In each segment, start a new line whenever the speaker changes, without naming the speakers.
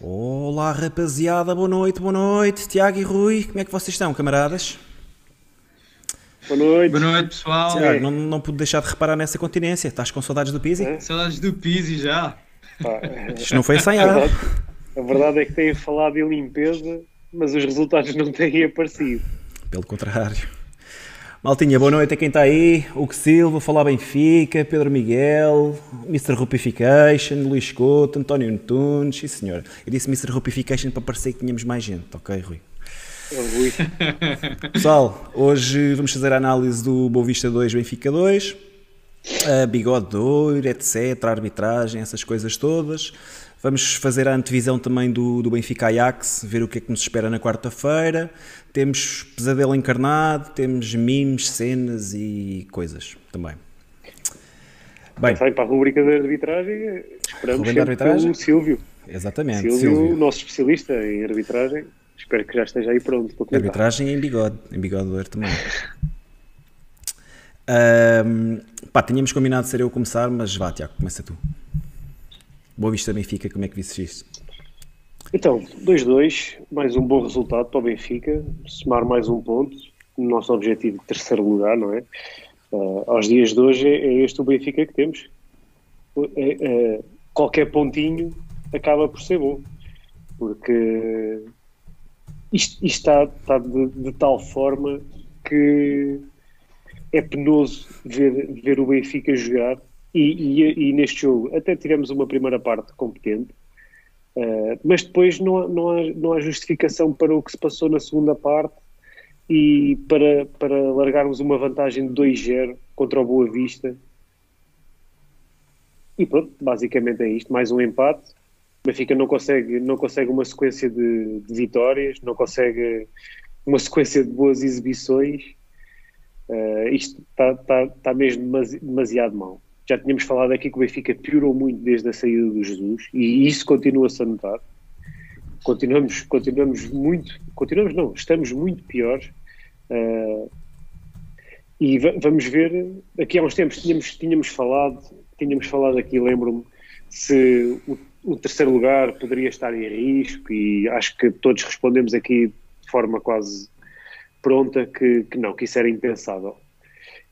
Olá rapaziada, boa noite, boa noite. Tiago e Rui, como é que vocês estão, camaradas?
Boa noite.
Boa noite, pessoal.
Tiago, não, não pude deixar de reparar nessa continência. Estás com saudades do Pizzi?
É?
Saudades do Pizzi já.
Pá,
Isto não foi ensaiado.
a verdade é que têm falado em limpeza, mas os resultados não têm aparecido.
Pelo contrário. Maltinha, boa noite a quem está aí. Hugo Silva, Falar Benfica, Pedro Miguel, Mr. Rupification, Luís Couto, António Antunes, sim senhor. Eu disse Mr. Rupification para parecer que tínhamos mais gente, ok, Rui?
Ó, Rui,
Pessoal, hoje vamos fazer a análise do Boa Vista 2, Benfica 2, a bigode de ouro, etc, a arbitragem, essas coisas todas. Vamos fazer a antevisão também do, do Benfica Ajax, ver o que é que nos espera na quarta-feira. Temos pesadelo encarnado, temos memes, cenas e coisas também. Bem,
sai para a rubrica de arbitragem, esperamos sempre
arbitragem?
pelo Silvio.
exatamente,
Silvio,
Silvio.
nosso especialista em arbitragem. Espero que já esteja aí pronto para comentar.
Arbitragem em bigode, em bigode de ouro também. Ahm, pá, tínhamos combinado de ser eu a começar, mas vá, Tiago, começa tu. Boa Vista Benfica, como é que viste isto?
Então, 2-2, mais um bom resultado para o Benfica, somar mais um ponto, o nosso objetivo de terceiro lugar, não é? Ah, aos dias de hoje é, este o Benfica que temos. É- é- qualquer pontinho acaba por ser bom, porque isto, isto está, está de, de tal forma que é penoso ver, ver o Benfica jogar e, e- e neste jogo até tivemos uma primeira parte competente, Uh, mas depois não não, há, não há justificação para o que se passou na segunda parte e para, para largarmos uma vantagem de 2-0 contra o Boa Vista. E pronto, basicamente é isto. Mais um empate. O Benfica não consegue, não consegue uma sequência de, de vitórias, não consegue uma sequência de boas exibições. Uh, isto está tá, tá mesmo demasi- demasiado mal. Já tínhamos falado aqui que o Benfica piorou muito desde a saída do Jesus e isso continua-se a notar. Continuamos, continuamos muito, continuamos não, estamos muito piores. Uh, e va- vamos ver, aqui há uns tempos tínhamos, tínhamos falado, tínhamos falado aqui, lembro-me, se o, o terceiro lugar poderia estar em risco e acho que todos respondemos aqui de forma quase pronta que, que não, que isso era impensável.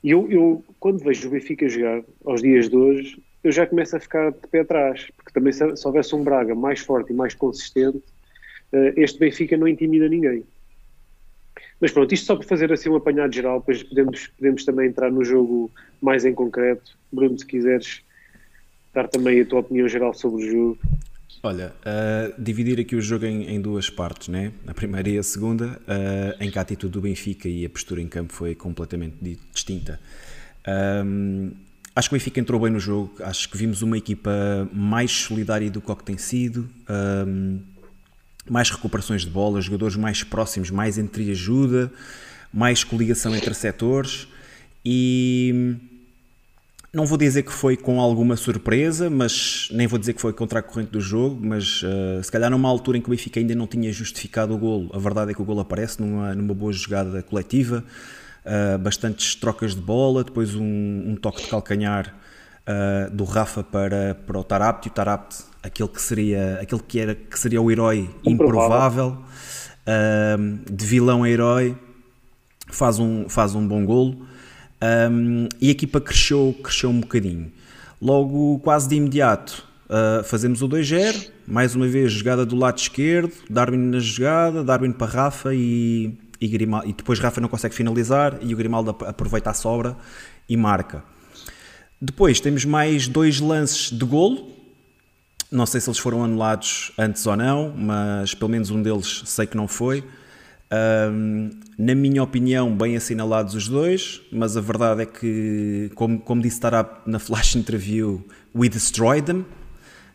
E eu, eu, quando vejo o Benfica jogar aos dias de hoje, eu já começo a ficar de pé atrás, porque também se, se houvesse um Braga mais forte e mais consistente, eh, este Benfica não intimida ninguém. Mas pronto, isto só para fazer assim um apanhado geral, depois podemos, podemos também entrar no jogo mais em concreto. Bruno, se quiseres dar também a tua opinião geral sobre o jogo.
Olha, uh, dividir aqui o jogo em, em duas partes, né? a primeira e a segunda, uh, em que a atitude do Benfica e a postura em campo foi completamente di- distinta. Um, acho que o Benfica entrou bem no jogo, acho que vimos uma equipa mais solidária do que o que tem sido, um, mais recuperações de bola, jogadores mais próximos, mais entre ajuda, mais coligação entre setores e não vou dizer que foi com alguma surpresa, mas nem vou dizer que foi contra a corrente do jogo, mas uh, se calhar numa altura em que o Benfica ainda não tinha justificado o golo, a verdade é que o golo aparece numa, numa boa jogada coletiva, uh, bastantes trocas de bola, depois um, um toque de calcanhar uh, do Rafa para, para o Tarapte, e o Tarapte, aquele que seria, aquele que era, que seria o herói improvável, uh, de vilão a herói, faz um, faz um bom golo. Um, e a equipa cresceu, cresceu um bocadinho. Logo, quase de imediato, uh, fazemos o 2-0. Mais uma vez, jogada do lado esquerdo. Darwin na jogada, Darwin para Rafa e, e, e depois Rafa não consegue finalizar. E o Grimaldo ap- aproveita a sobra e marca. Depois temos mais dois lances de golo. Não sei se eles foram anulados antes ou não, mas pelo menos um deles sei que não foi. Um, na minha opinião, bem assinalados os dois, mas a verdade é que, como, como disse Tarap na flash interview, we destroyed them.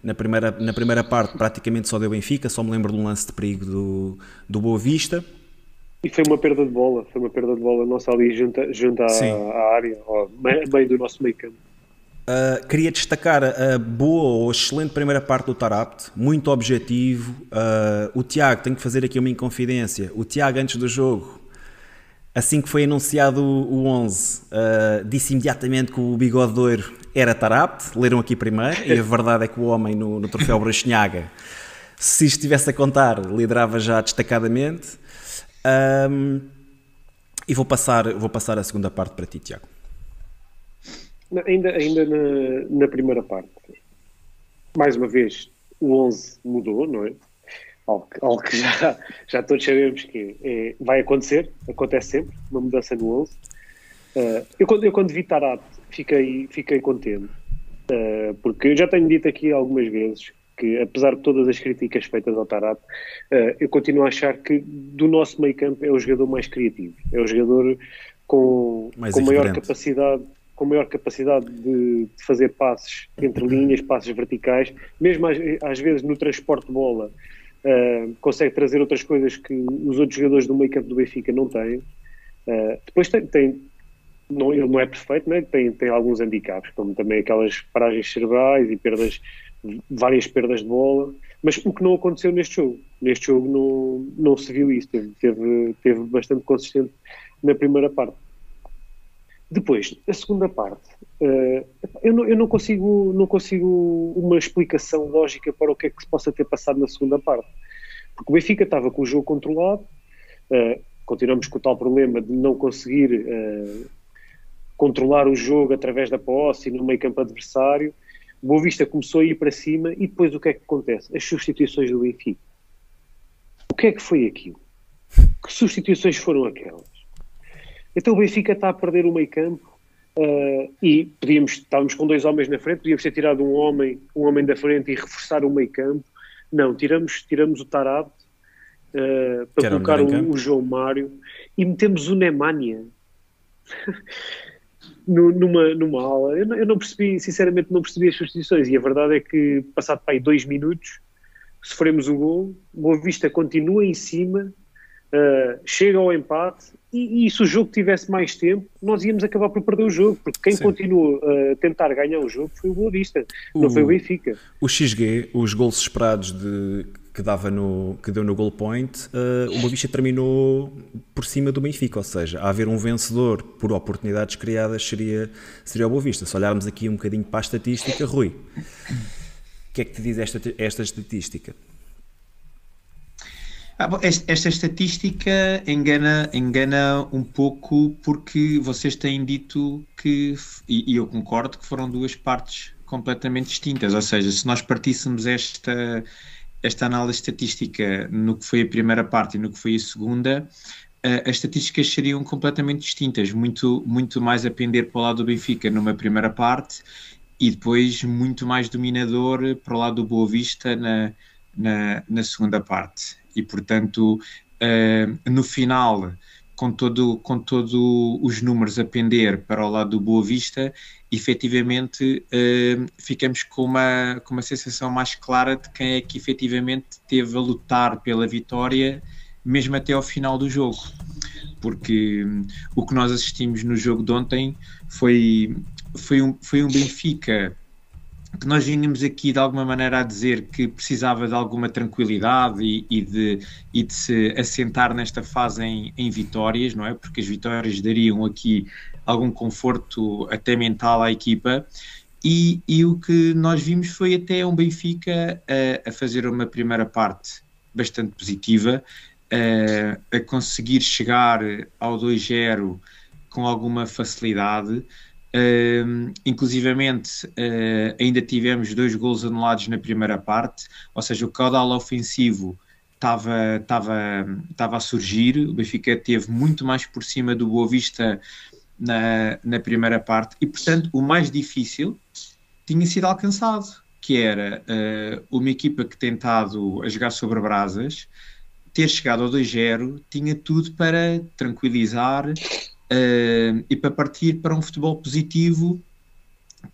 Na primeira, na primeira parte, praticamente só deu Benfica, só me lembro de um lance de perigo do, do Boa Vista.
E foi uma perda de bola, foi uma perda de bola nossa ali junto, junto à, à área, ao me- meio do nosso meio campo.
Uh, queria destacar a boa ou excelente primeira parte do Tarapte, muito objetivo. Uh, o Tiago, tenho que fazer aqui uma inconfidência. O Tiago, antes do jogo, assim que foi anunciado o 11, uh, disse imediatamente que o bigode doiro era Tarapte. Leram aqui primeiro, e a verdade é que o homem no, no troféu Brachinhaga se estivesse a contar, liderava já destacadamente. Um, e vou passar, vou passar a segunda parte para ti, Tiago.
Ainda, ainda na, na primeira parte, mais uma vez, o 11 mudou, não é? Algo, algo que já, já todos sabemos que é, vai acontecer, acontece sempre, uma mudança no 11. Uh, eu, quando, eu quando vi Tarat fiquei, fiquei contente, uh, porque eu já tenho dito aqui algumas vezes que, apesar de todas as críticas feitas ao Tarat, uh, eu continuo a achar que do nosso meio campo é o jogador mais criativo, é o jogador com, com maior capacidade com maior capacidade de, de, fazer passes entre linhas, passes verticais, mesmo às, às vezes no transporte de bola, uh, consegue trazer outras coisas que os outros jogadores do meio campo do Benfica não têm. Uh, depois tem, tem não, ele não é perfeito, né? tem, tem alguns handicaps, como também aquelas paragens cerebrais e perdas, várias perdas de bola, mas o que não aconteceu neste jogo. Neste jogo não, não se viu isso, teve, teve, teve bastante consistente na primeira parte. Depois, a segunda parte, uh, eu, não, eu não, consigo, não consigo uma explicação lógica para o que é que se possa ter passado na segunda parte. Porque o Benfica estava com o jogo controlado, uh, continuamos com o tal problema de não conseguir uh, controlar o jogo através da posse e no meio campo adversário. O Boa Vista começou a ir para cima e depois o que é que acontece? As substituições do Benfica. O que é que foi aquilo? Que substituições foram aquelas? Então o Benfica está a perder o meio campo uh, e podíamos, estávamos com dois homens na frente, podíamos ter tirado um homem, um homem da frente e reforçar o meio campo. Não, tiramos, tiramos o Tarab uh, para colocar o, o, João Mário e metemos o Nemanja numa, numa aula. Eu não, eu não, percebi, sinceramente, não percebi as substituições e a verdade é que, passado para aí dois minutos, sofremos o gol, Boa Vista continua em cima, uh, chega ao empate e, e, se o jogo tivesse mais tempo, nós íamos acabar por perder o jogo, porque quem Sim. continuou a tentar ganhar o jogo foi o Boa Vista, o, não foi o Benfica.
O XG, os gols esperados de, que, dava no, que deu no goal point, uh, o Boa Vista terminou por cima do Benfica, ou seja, a haver um vencedor por oportunidades criadas seria, seria o Boa Vista. Se olharmos aqui um bocadinho para a estatística, Rui, o que é que te diz esta, esta estatística?
Ah, esta estatística engana, engana um pouco porque vocês têm dito que, e eu concordo, que foram duas partes completamente distintas. Ou seja, se nós partíssemos esta, esta análise estatística no que foi a primeira parte e no que foi a segunda, as estatísticas seriam completamente distintas, muito, muito mais a pender para o lado do Benfica numa primeira parte e depois muito mais dominador para o lado do Boa Vista na, na, na segunda parte e portanto uh, no final com todo com todo os números a pender para o lado do Boa Vista efetivamente uh, ficamos com uma com uma sensação mais clara de quem é que efetivamente teve a lutar pela vitória mesmo até ao final do jogo. Porque um, o que nós assistimos no jogo de ontem foi foi um, foi um Benfica que nós vínhamos aqui de alguma maneira a dizer que precisava de alguma tranquilidade e, e, de, e de se assentar nesta fase em, em, vitórias, não é? Porque as vitórias dariam aqui algum conforto até mental à equipa. E, e o que nós vimos foi até um Benfica a, a fazer uma primeira parte bastante positiva, a, a conseguir chegar ao 2-0 com alguma facilidade. Inclusivamente, uh, ainda tivemos dois gols anulados na primeira parte, ou seja, o caudal ofensivo estava, estava, estava a surgir. O Benfica teve muito mais por cima do Boa Vista na, na primeira parte, e portanto, o mais difícil tinha sido alcançado, que era uh, uma equipa que tentado a jogar sobre brasas, ter chegado ao 2-0, tinha tudo para tranquilizar uh, e para partir para um futebol positivo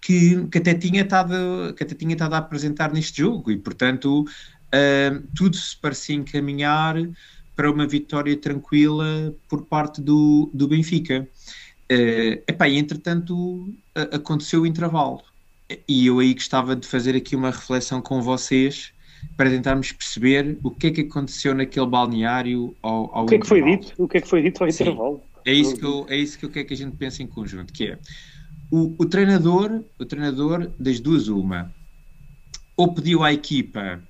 que, que, até tinha estado, que até tinha estado a apresentar neste jogo. E, portanto, uh, tudo se parecia encaminhar para uma vitória tranquila por parte do, do Benfica. Uh, epá, e entretanto aconteceu o intervalo. E eu aí gostava de fazer aqui uma reflexão com vocês para tentarmos perceber o que é que aconteceu naquele balneário ao, ao
o que é que foi dito? O que é que foi dito ao Sim. intervalo
é isso que eu, é isso que eu quero que a gente pense em conjunto, que é o, o treinador, o treinador das duas uma, ou pediu à equipa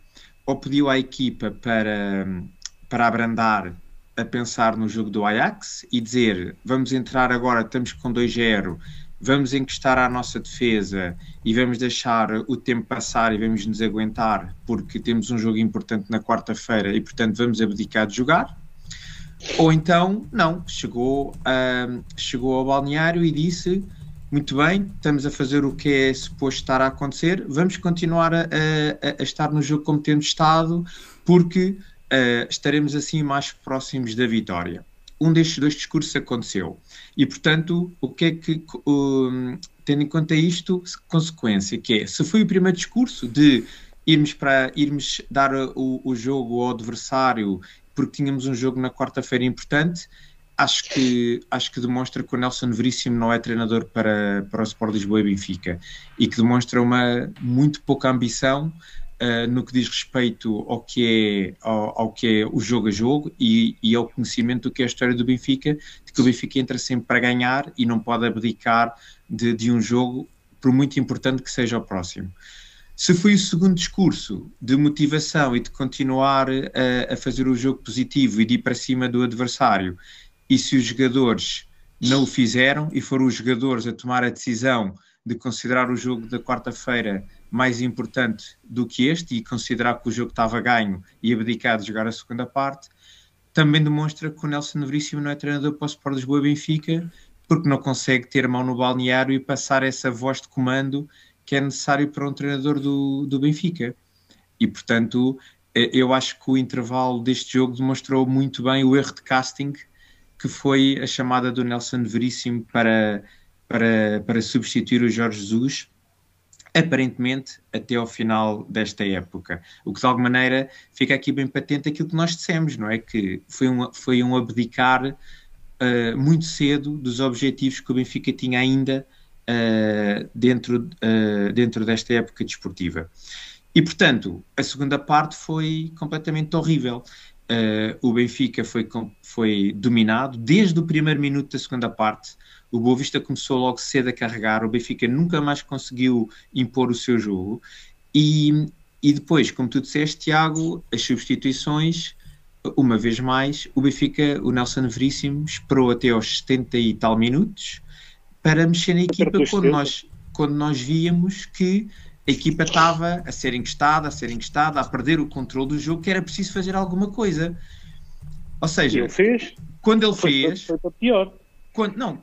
ou pediu à equipa para, para abrandar a pensar no jogo do Ajax e dizer vamos entrar agora, estamos com 2-0, vamos encostar à nossa defesa e vamos deixar o tempo passar e vamos nos aguentar porque temos um jogo importante na quarta-feira e portanto vamos abdicar de jogar. Ou então, não, chegou, chegou ao balneário e disse muito bem, estamos a fazer o que é suposto estar a acontecer, vamos continuar a, a, a estar no jogo como temos estado, porque uh, estaremos assim mais próximos da vitória. Um destes dois discursos aconteceu. E, portanto, o que é que, tendo em conta isto, consequência, que é, se foi o primeiro discurso de irmos para irmos dar o, o jogo ao adversário porque tínhamos um jogo na quarta-feira importante, acho que, acho que demonstra que o Nelson Veríssimo não é treinador para, para o Sport Lisboa e Benfica e que demonstra uma muito pouca ambição uh, no que diz respeito ao que é, ao, ao, que é o jogo a jogo e, e ao conhecimento do que é a história do Benfica, de que o Benfica entra sempre para ganhar e não pode abdicar de, de um jogo, por muito importante que seja o próximo. Se foi o segundo discurso de motivação e de continuar a, a fazer o jogo positivo e de ir para cima do adversário, e se os jogadores não o fizeram e foram os jogadores a tomar a decisão de considerar o jogo da quarta-feira mais importante do que este e considerar que o jogo estava ganho e abdicar de jogar a segunda parte, também demonstra que o Nelson Veríssimo não é treinador para o Sport Lisboa Benfica, porque não consegue ter mão no balneário e passar essa voz de comando que é necessário para um treinador do, do Benfica. E, portanto, eh, eu acho que o intervalo deste jogo demonstrou muito bem o erro de casting que foi a chamada do Nelson Veríssimo para, para, para substituir o Jorge Jesus aparentemente até ao final desta época. O que de alguma maneira fica aqui bem patente aquilo que nós dissemos, não é? Que foi um, foi um abdicar uh, muito cedo dos objetivos que o Benfica tinha ainda uh, dentro, uh, dentro desta época desportiva. E portanto, a segunda parte foi completamente horrível. o Benfica foi, foi dominado desde o primeiro minuto da segunda parte o Boa Vista começou logo cedo a carregar, o Benfica nunca mais conseguiu impor o seu jogo. E, e depois, como tu disseste, Tiago, as substituições, uma vez mais, o Benfica, o Nelson Veríssimo, esperou até aos 70 e tal minutos para mexer na equipa quando nós, quando nós víamos que a equipa estava a ser encostada, a ser encostada, a perder o controle do jogo, que era preciso fazer alguma coisa. Ou seja,
ele fez?
quando ele fez.
Foi, foi pior.
Quando, não,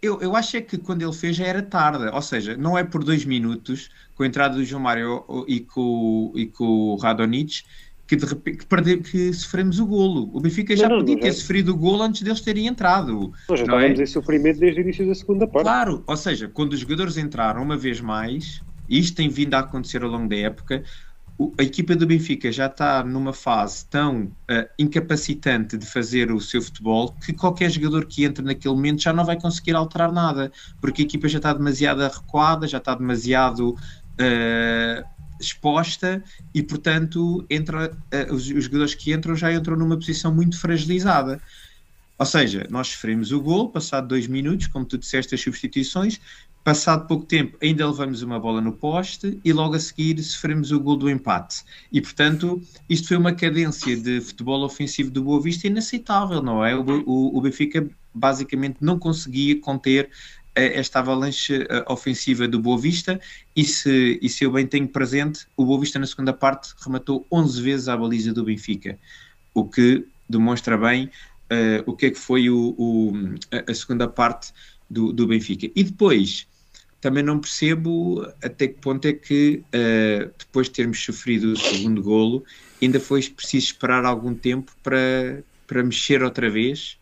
eu, eu acho é que quando ele fez já era tarde, ou seja, não é por dois minutos, com a entrada do João Mário e com, e com o Radonich, que, de repente, que, perde, que sofremos o golo. O Benfica já não, podia não, ter sofrido o golo antes deles terem entrado.
Nós já estávamos é? em sofrimento desde o início da segunda parte.
Claro, ou seja, quando os jogadores entraram uma vez mais, e isto tem vindo a acontecer ao longo da época, a equipa do Benfica já está numa fase tão uh, incapacitante de fazer o seu futebol que qualquer jogador que entre naquele momento já não vai conseguir alterar nada, porque a equipa já está demasiado recuada, já está demasiado uh, exposta e, portanto, entra, uh, os, jogadores que entram já entram numa posição muito fragilizada. Ou seja, nós sofremos o gol, passado dois minutos, como tu disseste, as substituições, Passado pouco tempo, ainda levamos uma bola no poste e logo a seguir sofremos o gol do empate. E, portanto, isto foi uma cadência de futebol ofensivo do Boa Vista inaceitável, não é? O, o, o Benfica basicamente não conseguia conter esta avalanche eh, ofensiva do Boa Vista e se, e se eu bem tenho presente, o Boa Vista na segunda parte rematou 11 vezes a baliza do Benfica, o que demonstra bem uh, o que é que foi o, o a segunda parte do, do Benfica. E depois, também não percebo até que ponto é que, uh, depois de termos sofrido o segundo golo, ainda foi preciso esperar algum tempo para, para mexer outra vez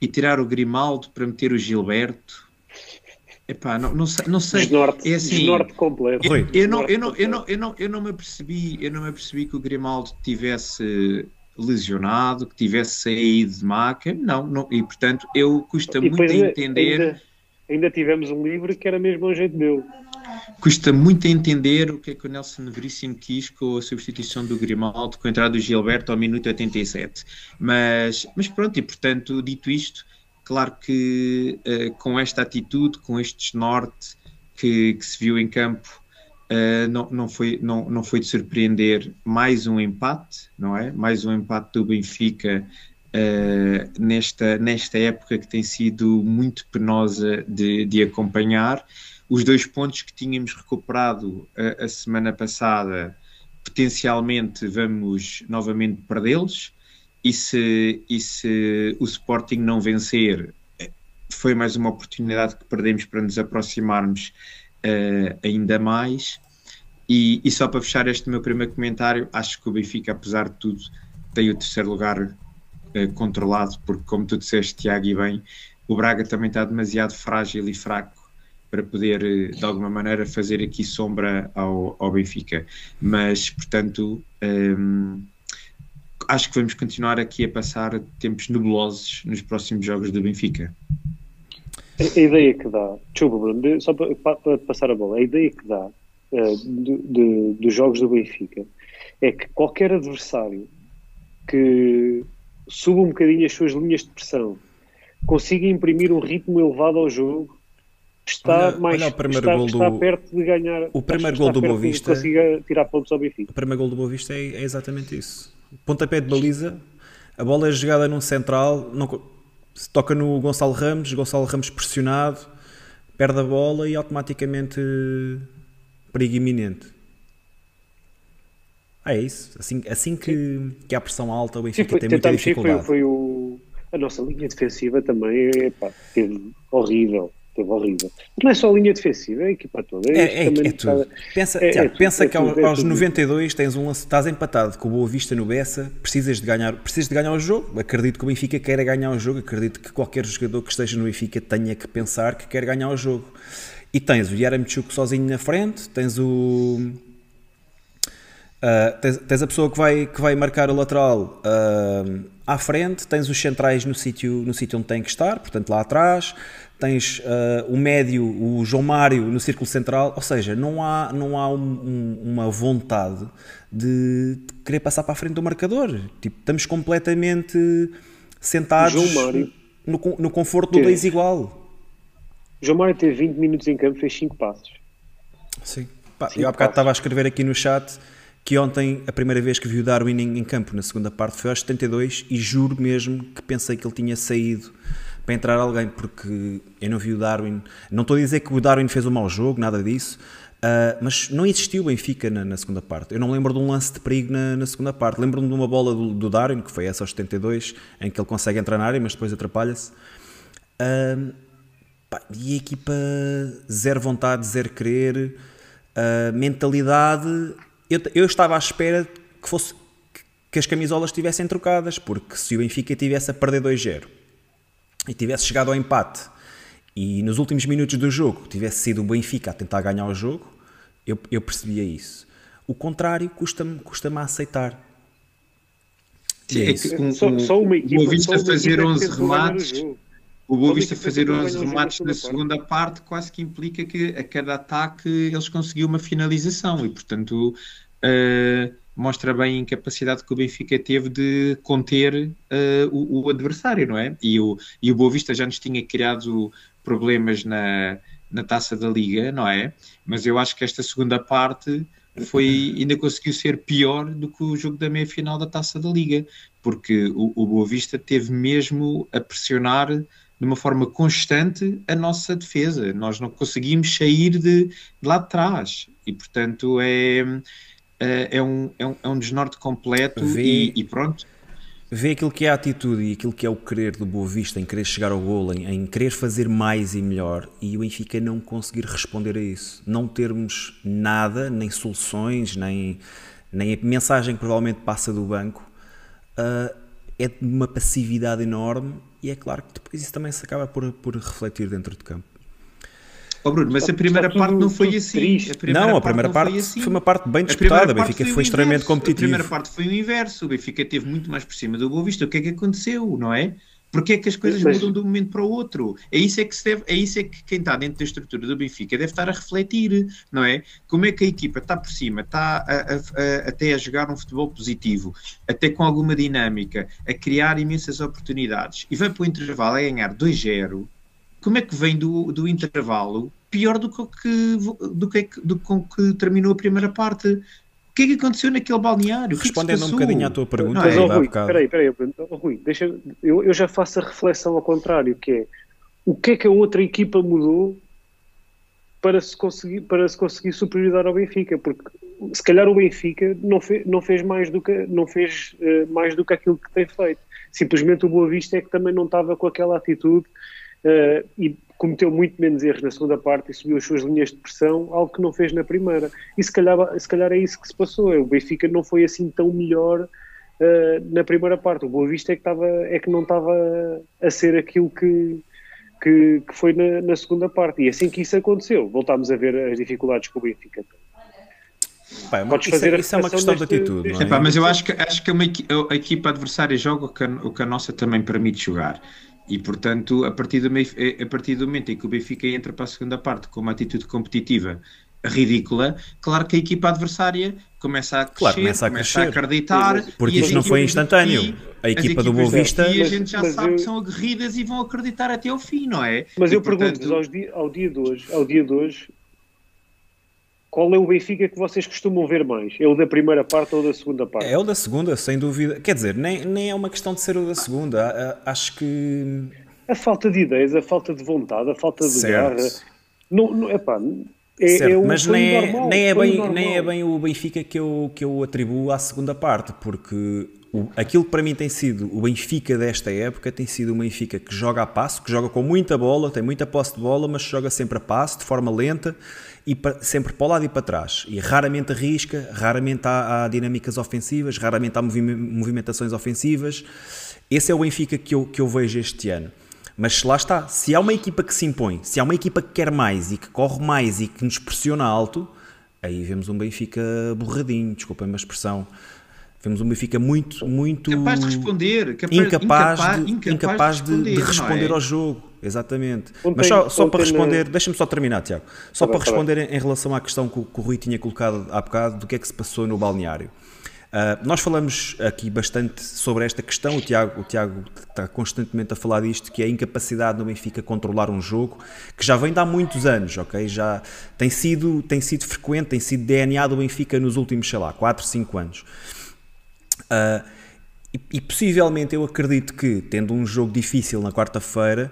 e tirar o Grimaldo para meter o Gilberto. Epá, não, não sei, não sei.
Desnorte,
é assim,
desnorte completo.
Eu, eu, não, eu, não, eu, não, eu, não, eu não me apercebi, eu não me apercebi que o Grimaldo tivesse lesionado, que tivesse saído de maca, não, não e portanto eu custa muito a entender.
Ainda ainda tivemos um livro que era mesmo ao jeito meu.
Custa muito a entender o que é que o Nelson Veríssimo quis com a substituição do Grimaldo, com a entrada do Gilberto ao minuto 87. Mas, mas pronto, e portanto, dito isto, claro que uh, com esta atitude, com este desnorte que, que se viu em campo Uh, não, não, foi, não, não foi de surpreender mais um empate, não é? Mais um empate do Benfica uh, nesta, nesta época que tem sido muito penosa de, de acompanhar. Os dois pontos que tínhamos recuperado a, a semana passada, potencialmente vamos novamente perdê-los. E se, e se o Sporting não vencer, foi mais uma oportunidade que perdemos para nos aproximarmos uh, ainda mais. E, e, só para fechar este meu primeiro comentário, acho que o Benfica, apesar de tudo, tem o terceiro lugar uh, controlado, porque, como tu disseste, Tiago, e bem, o Braga também está demasiado frágil e fraco para poder, eh, de alguma maneira, fazer aqui sombra ao, ao Benfica. Mas, portanto, um, acho que vamos continuar aqui a passar tempos nebulosos nos próximos jogos do Benfica.
A, a ideia que dá, desculpa, Bruno, só para, para, passar a bola, a ideia que dá uh, de, de, dos jogos do Benfica é que qualquer adversário que suba um bocadinho as suas linhas de pressão, consiga imprimir um ritmo elevado ao jogo, está olha, mais olha o primeiro está, gol está do... perto de ganhar.
O primeiro gol do Boa Vista
consiga tirar pontos ao Benfica.
O primeiro gol do Boa Vista é, é exatamente isso. Pontapé de baliza, a bola é jogada num central, não, se toca no Gonçalo Ramos, Gonçalo Ramos pressionado, perde a bola e automaticamente perigo iminente. Ah, é isso. Assim, assim que, que há pressão alta, o Benfica Sim, foi, tem muita dificuldade.
Foi, foi o, a nossa linha defensiva também epá, teve horrível teve horrível. Não é só a linha defensiva, é a equipa toda.
É, é, é, é tudo. Pensa, é, Tiago, é pensa que tudo, aos 92 tens um estás empatado com o Boa Vista no Bessa, precisas de ganhar, precisas de ganhar o jogo. Acredito que o Benfica queira ganhar o jogo, acredito que qualquer jogador que esteja no Benfica tenha que pensar que quer ganhar o jogo. E tens o Yaramchuk sozinho na frente, tens o Uh, tens, tens, a pessoa que vai, que vai marcar o lateral uh, à frente, tens os centrais no sítio no sítio onde tem que estar, portanto lá atrás, tens uh, o médio, o João Mário no círculo central, ou seja, não há, não há um, um, uma vontade de, querer passar para a frente do marcador. Tipo, estamos completamente sentados no, no, conforto do 2 igual.
João Mário teve 20 minutos em campo, fez 5 passos.
Sim. Pá, eu há bocado estava a escrever aqui no chat que ontem a primeira vez que vi o Darwin em, em campo na segunda parte foi aos 72 e juro mesmo que pensei que ele tinha saído para entrar alguém, porque eu não vi o Darwin. Não estou a dizer que o Darwin fez um mau jogo, nada disso, uh, mas não existiu o Benfica na, na, segunda parte. Eu não lembro de um lance de perigo na, na segunda parte. Lembro-me de uma bola do, do, Darwin, que foi essa aos 72, em que ele consegue entrar na área, mas depois atrapalha-se. Uh, e a equipa, zero vontade, zero querer, uh, mentalidade. Eu, eu estava à espera que fosse que as camisolas estivessem trocadas, porque se o Benfica tivesse a perder 2-0 e tivesse chegado ao empate e nos últimos minutos do jogo tivesse sido o Benfica a tentar ganhar o jogo, eu, eu percebia isso. O contrário custa-me custa a aceitar.
Sim, é, é que um, só, só uma equipa, o Boa Vista fazer 11 remates, o Boa Vista fazer 11 remates na segunda parte quase que implica que a cada ataque eles conseguiam uma finalização e portanto uh, mostra bem a incapacidade que o Benfica teve de conter uh, o, o, adversário, não é? E o, e o Boa Vista já nos tinha criado problemas na, na taça da Liga, não é? Mas eu acho que esta segunda parte foi ainda conseguiu ser pior do que o jogo da meia final da taça da Liga, porque o, o Boa Vista teve mesmo a pressionar de uma forma constante a nossa defesa. Nós não conseguimos sair de, de lá de trás e, portanto, é é, um, é, um, é um desnorte completo vê, e, e, pronto.
Vê aquilo que é a atitude e aquilo que é o querer do Boa Vista em querer chegar ao golo, em, em querer fazer mais e melhor e o Benfica não conseguir responder a isso. Não termos nada, nem soluções, nem, nem a mensagem que provavelmente passa do banco. Uh, é de uma passividade enorme e é claro que depois isso também se acaba por, por refletir dentro de campo.
Oh Bruno, mas a primeira parte não foi assim.
A não, a primeira parte, foi, assim. foi, uma parte bem disputada. A Benfica foi, foi extremamente competitivo.
A primeira parte foi o inverso. O Benfica teve muito mais por cima do Boa Vista. O que é que aconteceu, não é? Porque é que as coisas mas... mudam de um momento para o outro? É isso é que se deve, é isso é que quem está dentro da estrutura do Benfica deve estar a refletir, não é? Como é que a equipa está por cima, está a, a, a, até a jogar um futebol positivo, até com alguma dinâmica, a criar imensas oportunidades e vai para o intervalo a ganhar 2-0 como é que vem do, do intervalo pior do que, do que, do que, com que terminou a primeira parte. O que é que aconteceu naquele balneário?
Respondendo
que é
um bocadinho à tua pergunta,
Mas,
é,
oh,
há
Rui, peraí, peraí, oh, Rui, deixa, eu, eu já faço a reflexão ao contrário, que é o que é que a outra equipa mudou para se conseguir, para se conseguir superiorizar ao Benfica? Porque se calhar o Benfica não, fe, não fez, mais do, que, não fez uh, mais do que aquilo que tem feito. Simplesmente o Boa Vista é que também não estava com aquela atitude uh, e cometeu muito menos erros na segunda parte e subiu as suas linhas de pressão, algo que não fez na primeira. E se calhar, se calhar é isso que se passou. O Benfica não foi assim tão melhor uh, na primeira parte. O Boa Vista é que, estava, é que não estava a ser aquilo que, que, que foi na, na, segunda parte. E assim que isso aconteceu, voltámos a ver as dificuldades que o Benfica tem.
Pá, Podes isso, fazer isso é uma questão deste, de atitude. Deste...
Não é? mas eu acho que, acho que uma, a equipa adversária joga o que, a, o que a nossa também permite jogar. E, portanto, a partir, do, a partir do momento em que o Benfica entra para a segunda parte com uma atitude competitiva ridícula, claro que a equipa adversária começa a crescer,
claro, começa, a,
começa
crescer.
a acreditar.
Porque isto não foi instantâneo. A equipa do Boa Vista.
E a gente já sabe eu... que são aguerridas e vão acreditar até ao fim, não é?
Mas
e,
eu pergunto-vos ao, dia, ao dia de hoje, ao dia de hoje, qual é o Benfica que vocês costumam ver mais? É o da primeira parte ou da segunda parte?
É o da segunda, sem dúvida. Quer dizer, nem, nem é uma questão de ser o da segunda. Acho que.
A falta de ideias, a falta de vontade, a falta de
certo.
garra. Não, não, epá, é,
certo,
é um
mas nem,
normal,
nem, é bem,
normal.
nem é bem o Benfica que eu, que eu atribuo à segunda parte, porque o, aquilo que para mim tem sido o Benfica desta época tem sido um Benfica que joga a passo, que joga com muita bola, tem muita posse de bola, mas joga sempre a passo, de forma lenta e para, sempre para o lado e para trás. E raramente arrisca, raramente há, há dinâmicas ofensivas, raramente há movimentações ofensivas. Esse é o Benfica que eu, que eu vejo este ano. Mas lá está, se há uma equipa que se impõe, se há uma equipa que quer mais e que corre mais e que nos pressiona alto, aí vemos um Benfica borradinho, desculpem a expressão. Vemos um Benfica muito, muito.
Capaz de responder, capaz,
incapaz,
incapaz,
de,
incapaz
incapaz de,
de responder,
de responder
é?
ao jogo. Exatamente.
Ontem,
Mas só, só para responder,
na...
deixa-me só terminar, Tiago. Só
Tá
para
bem, tá
responder em, em relação à questão que o, que o Rui tinha colocado há bocado do que é que se passou no balneário. Uh, nós falamos aqui bastante sobre esta questão, o Tiago, o Tiago está constantemente a falar disto, que é a incapacidade do Benfica controlar um jogo, que já vem de há muitos anos, ok? Já tem sido, tem sido frequente, tem sido DNA do Benfica nos últimos, sei lá, 4, 5 anos. Uh, e, e possivelmente eu acredito que, tendo um jogo difícil na quarta-feira,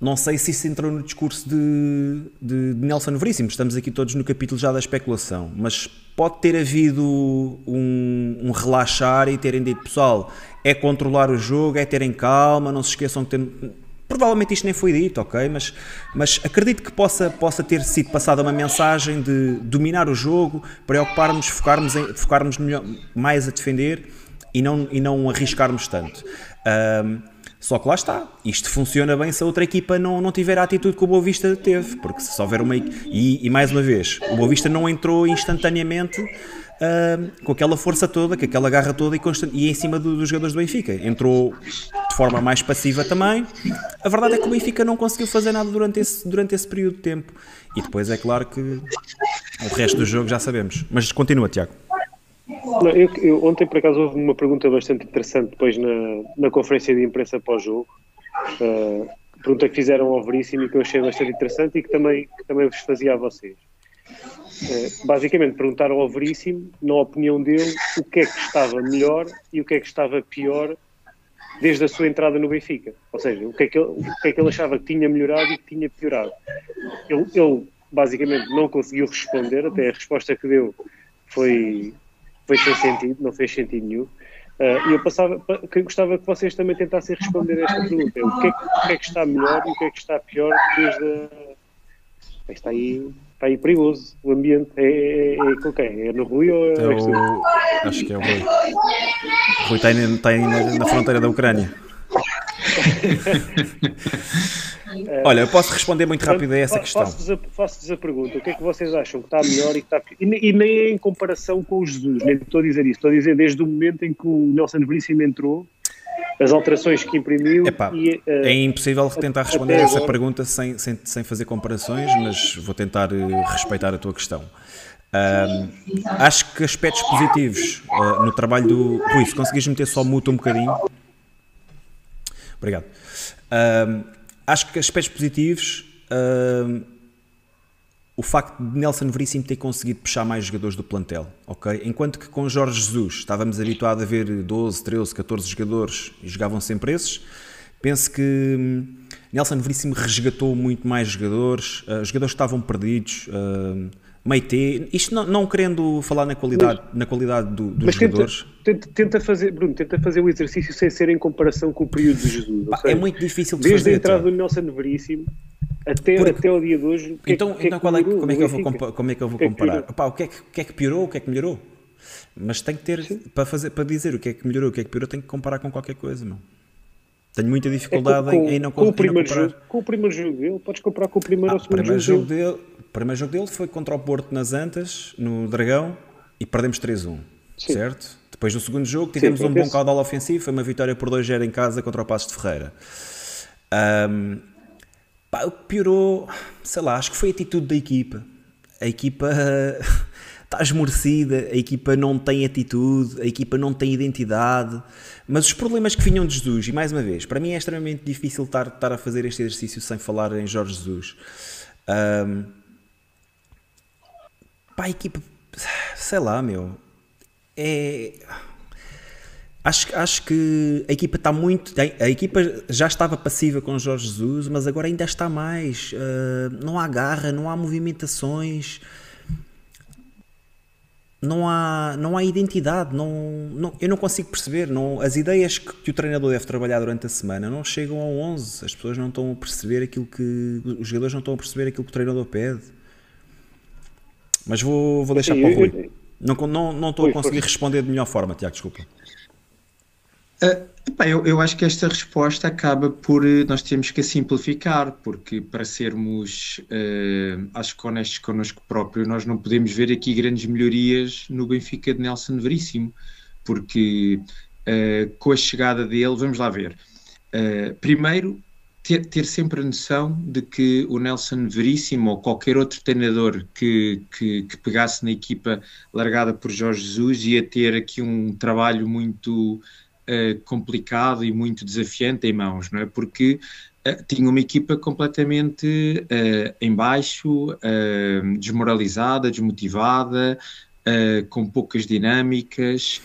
não sei se isso entrou no discurso de, de, de, Nelson Veríssimo, estamos aqui todos no capítulo já da especulação, mas pode ter havido um, um, relaxar e terem dito, pessoal, é controlar o jogo, é terem calma, não se esqueçam que tem... Provavelmente isto nem foi dito, ok? Mas, mas acredito que possa, possa ter sido passada uma mensagem de dominar o jogo, preocupar-nos, focarmos, em, focarmos melhor, mais a defender e não, e não arriscarmos tanto. Um, só que lá está, isto funciona bem se a outra equipa não, não tiver a atitude que o Boa Vista teve, porque se houver uma. E, e mais uma vez, o Boa Vista não entrou instantaneamente uh, com aquela força toda, com aquela garra toda e, constant, e em cima do, dos jogadores do Benfica. Entrou de forma mais passiva também. A verdade é que o Benfica não conseguiu fazer nada durante esse, durante esse período de tempo. E depois é claro que o resto do jogo já sabemos. Mas continua, Tiago.
Não, eu, eu, ontem, por acaso, houve uma pergunta bastante interessante depois na, na conferência de imprensa pós-jogo. Uh, pergunta que fizeram ao Veríssimo e que eu achei bastante interessante e que também, que também vos fazia a vocês. Uh, basicamente, perguntaram ao Veríssimo, na opinião dele, o que é que estava melhor e o que é que estava pior desde a sua entrada no Benfica. Ou seja, o que é que ele, que é que ele achava que tinha melhorado e que tinha piorado. Ele, ele basicamente não conseguiu responder, até a resposta que deu foi foi sem sentido, não fez sentido nenhum. Uh, e eu passava, que gostava que vocês também tentassem responder a esta pergunta: o que, é, o que, é, que está melhor e o que é que está pior desde a... Está aí, está aí perigoso o ambiente. É, é, é com quem? É no Rui ou é,
é o... Acho que é o Rui. O Rui está aí, está aí na, na fronteira da Ucrânia. Olha, eu posso responder muito rápido a essa questão.
Faço-vos a, faço a, pergunta: o que é que vocês acham que está melhor e que está pior? E, e nem é em comparação com o Jesus, nem estou a dizer isso. Estou a dizer desde o momento em que o Nelson Veríssimo entrou, as alterações que imprimiu.
Epá,
e, uh,
é impossível tentar responder a essa pergunta sem, sem, sem fazer comparações, mas vou tentar uh, respeitar a tua questão. Uh, acho que aspectos positivos no trabalho do. Rui, se conseguires meter só muto um bocadinho. Obrigado. Acho que aspectos positivos uh, o facto de Nelson Veríssimo ter conseguido puxar mais jogadores do plantel, ok? Enquanto que com Jorge Jesus estávamos habituados a ver 12, 13, 14 jogadores e jogavam sempre esses, penso que hum, Nelson Veríssimo resgatou muito mais jogadores, uh, jogadores que estavam perdidos, uh, Meite, isto não, não, querendo falar na qualidade, mas, na qualidade do, dos jogadores.
Tenta, tenta, fazer, Bruno, tenta fazer o exercício sem ser em comparação com o período de Jesus.
Pá, é muito difícil de
desde
fazer.
Desde a entrada do Nelson Veríssimo até, Porque, até o dia de hoje.
É então, que, então é, como, é que eu vou, como é que eu vou comparar? Pá, o, que é que, o que é que piorou, o que é que melhorou? Mas tem que ter, para, fazer, para dizer o que é que melhorou, o que é que piorou, tem que comparar com qualquer coisa, não? Tenho muita dificuldade é com, em, em, não,
com o
primeiro
jogo, Com o primeiro jogo dele, podes comparar com o primeiro
ah,
ou segundo
primeiro
jogo,
dele. dele. O primeiro jogo dele foi contra o Porto nas Antas, no Dragão, e perdemos 3-1, certo? Depois do segundo jogo tivemos Sim, um bom caudal ofensivo, foi uma vitória por 2-0 em casa contra o Passos de Ferreira. Um, pá, o que piorou, sei lá, acho que foi a atitude da equipa. A equipa está esmorecida, a equipa não tem atitude, a equipa não tem identidade, mas os problemas que vinham de Jesus, e mais uma vez, para mim é extremamente difícil estar, estar a fazer este exercício sem falar em Jorge Jesus. Um, a equipa, sei lá, meu, é. Acho, acho que a equipa está muito. A equipa já estava passiva com Jorge Jesus, mas agora ainda está mais. Uh, não há garra, não há movimentações não há, não há identidade, não, não, eu não consigo perceber. Não, as ideias que, que, o treinador deve trabalhar durante a semana não chegam ao 11. As pessoas não estão a perceber aquilo que. Os jogadores não estão a perceber aquilo que o treinador pede. Mas vou, vou deixar Sim, para o Rui. Não, não, não estou a conseguir responder de melhor forma, Tiago, desculpa.
Uh, eu, eu, acho que esta resposta acaba por eh, nós temos que a simplificar, porque para sermos uh, acho que honestos connosco próprio, nós não podemos ver aqui grandes melhorias no Benfica de Nelson Veríssimo, porque uh, com a chegada dele, vamos lá ver. Uh, primeiro, ter, ter, sempre a noção de que o Nelson Veríssimo ou qualquer outro treinador que, que, que pegasse na equipa largada por Jorge Jesus ia ter aqui um trabalho muito uh, complicado e muito desafiante em mãos, não é? Porque uh, tinha uma equipa completamente uh, em baixo, desmoralizada, desmotivada, com poucas dinâmicas,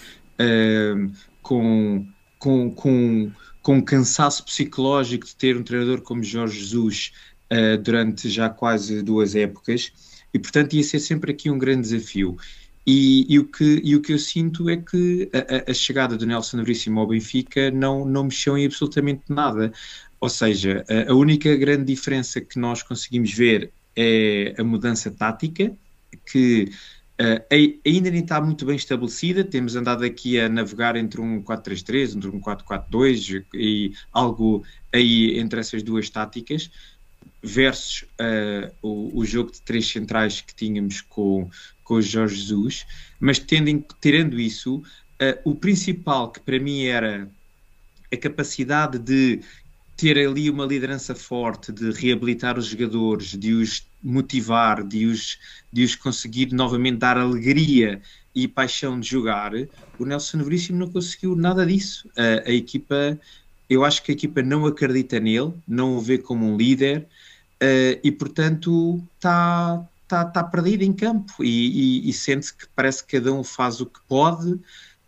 com, com, com, com cansaço psicológico de ter um treinador como Jorge Jesus durante já quase duas épocas, e portanto ia ser sempre aqui um grande desafio. E, e, o que, e o que eu sinto é que a, a, chegada do Nelson Veríssimo ao Benfica não, não mexeu em absolutamente nada. Ou seja, a, a única grande diferença que nós conseguimos ver é a mudança tática, que uh, ainda nem está muito bem estabelecida. Temos andado aqui a navegar entre um 4-3-3, entre um 4-4-2 e algo aí entre essas duas táticas versus uh, o, o, jogo de três centrais que tínhamos com, com o Jorge Jesus, mas tendo, tirando isso, uh, o principal que para mim era a capacidade de ter ali uma liderança forte, de reabilitar os jogadores, de os motivar, de os, de os conseguir novamente dar alegria e paixão de jogar, o Nelson Veríssimo não conseguiu nada disso. Uh, a equipa, eu acho que a equipa não acredita nele, não o vê como um líder uh, e, portanto, está está, está perdido em campo e, e, e sente-se que parece que cada um faz o que pode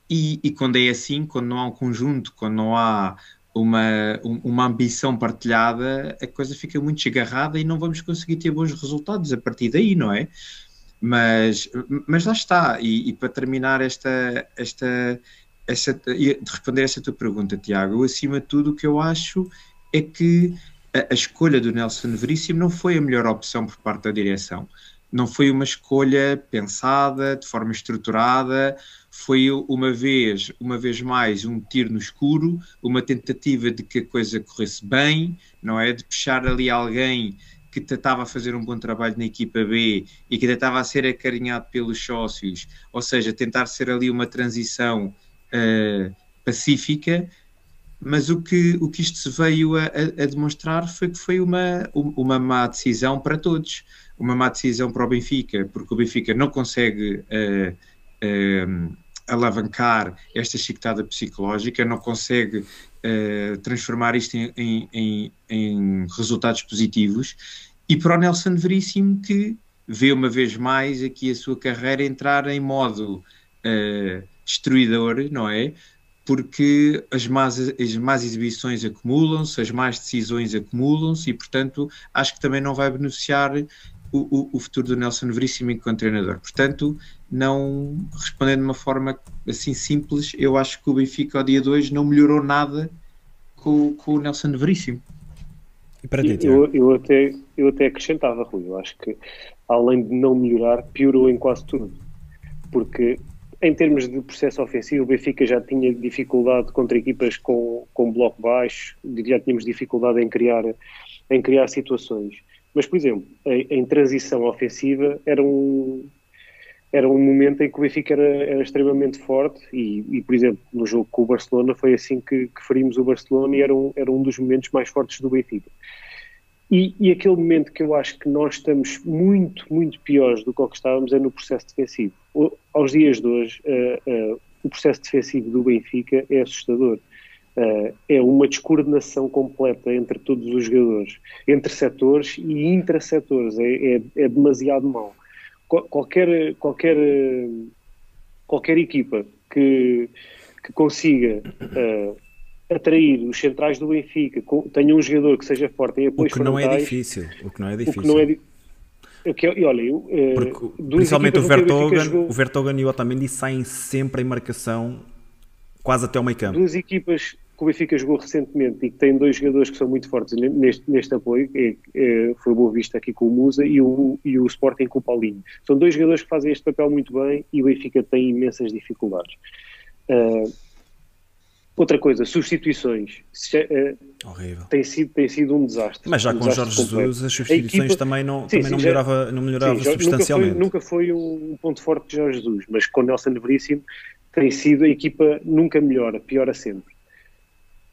e, e, quando é assim, quando não há um conjunto, quando não há uma, uma ambição partilhada, a coisa fica muito desgarrada e não vamos conseguir ter bons resultados a partir daí, não é? Mas, mas lá está, e, e para terminar esta, esta, esta, de responder essa tua pergunta, Tiago, acima de tudo o que eu acho é que a, a escolha do Nelson Veríssimo não foi a melhor opção por parte da direção não foi uma escolha pensada, de forma estruturada, foi uma vez, uma vez mais, um tiro no escuro, uma tentativa de que a coisa corresse bem, não é? De puxar ali alguém que estava a fazer um bom trabalho na equipa B e que estava a ser acarinhado pelos sócios, ou seja, tentar ser ali uma transição uh, pacífica, mas o que, o que isto se veio a, a demonstrar foi que foi uma, uma má decisão para todos uma má decisão para o Benfica, porque o Benfica não consegue uh, uh, alavancar esta chicotada psicológica, não consegue uh, transformar isto em, em, em, resultados positivos, e para o Nelson Veríssimo que vê uma vez mais aqui a sua carreira entrar em modo destruidor, não é? Porque as más, as más exibições acumulam-se, as más decisões acumulam-se e, portanto, acho que também não vai beneficiar o, o, o, futuro do Nelson Veríssimo enquanto treinador. Portanto, não respondendo de uma forma assim simples, eu acho que o Benfica ao dia 2 não melhorou nada com, com o Nelson Veríssimo.
E para ti, eu, eu, até, eu até acrescentava, Rui, eu acho que além de não melhorar, piorou em quase tudo. Porque em termos de processo ofensivo, o Benfica já tinha dificuldade contra equipas com, com bloco baixo, já tínhamos dificuldade em criar, em criar situações. Mas, por exemplo, em, em transição ofensiva era um, era um momento em que o Benfica era, era extremamente forte e, e, por exemplo, no jogo com o Barcelona foi assim que, que ferimos o Barcelona e era um, era um dos momentos mais fortes do Benfica. E, e, aquele momento que eu acho que nós estamos muito, muito piores do que o que estávamos é no processo defensivo. O, aos dias de hoje, uh, uh, o processo defensivo do Benfica é assustador. Uh, é uma descoordenação completa entre todos os jogadores, entre setores e intrasetores. É, é, é demasiado mau. Qualquer, qualquer, qualquer equipa que, que consiga uh, atrair os centrais do Benfica, tenha um jogador que seja forte em apoios
O que não é difícil. O que não é difícil.
O que não é que, e olha, eu,
Porque, principalmente o Vertogen, jogou... o Vertogen e o Otamendi saem sempre em marcação quase até o meio campo.
Duas equipas que o Benfica jogou recentemente e que tem dois jogadores que são muito fortes neste, neste apoio, é, é, foi o Boa Vista aqui com o Musa e o, e o Sporting com o Paulinho. São dois jogadores que fazem este papel muito bem e o Benfica tem imensas dificuldades. Uh, outra coisa, substituições.
Uh, Horrível.
Tem sido, tem sido um desastre.
Mas já
um
com Jorge Jesus as substituições equipa, também não, sim, também sim, não melhorava, não melhorava sim, substancialmente.
Nunca foi, nunca foi um ponto forte de Jorge Jesus, mas com Nelson Veríssimo tem sido a equipa nunca melhora, piora sempre.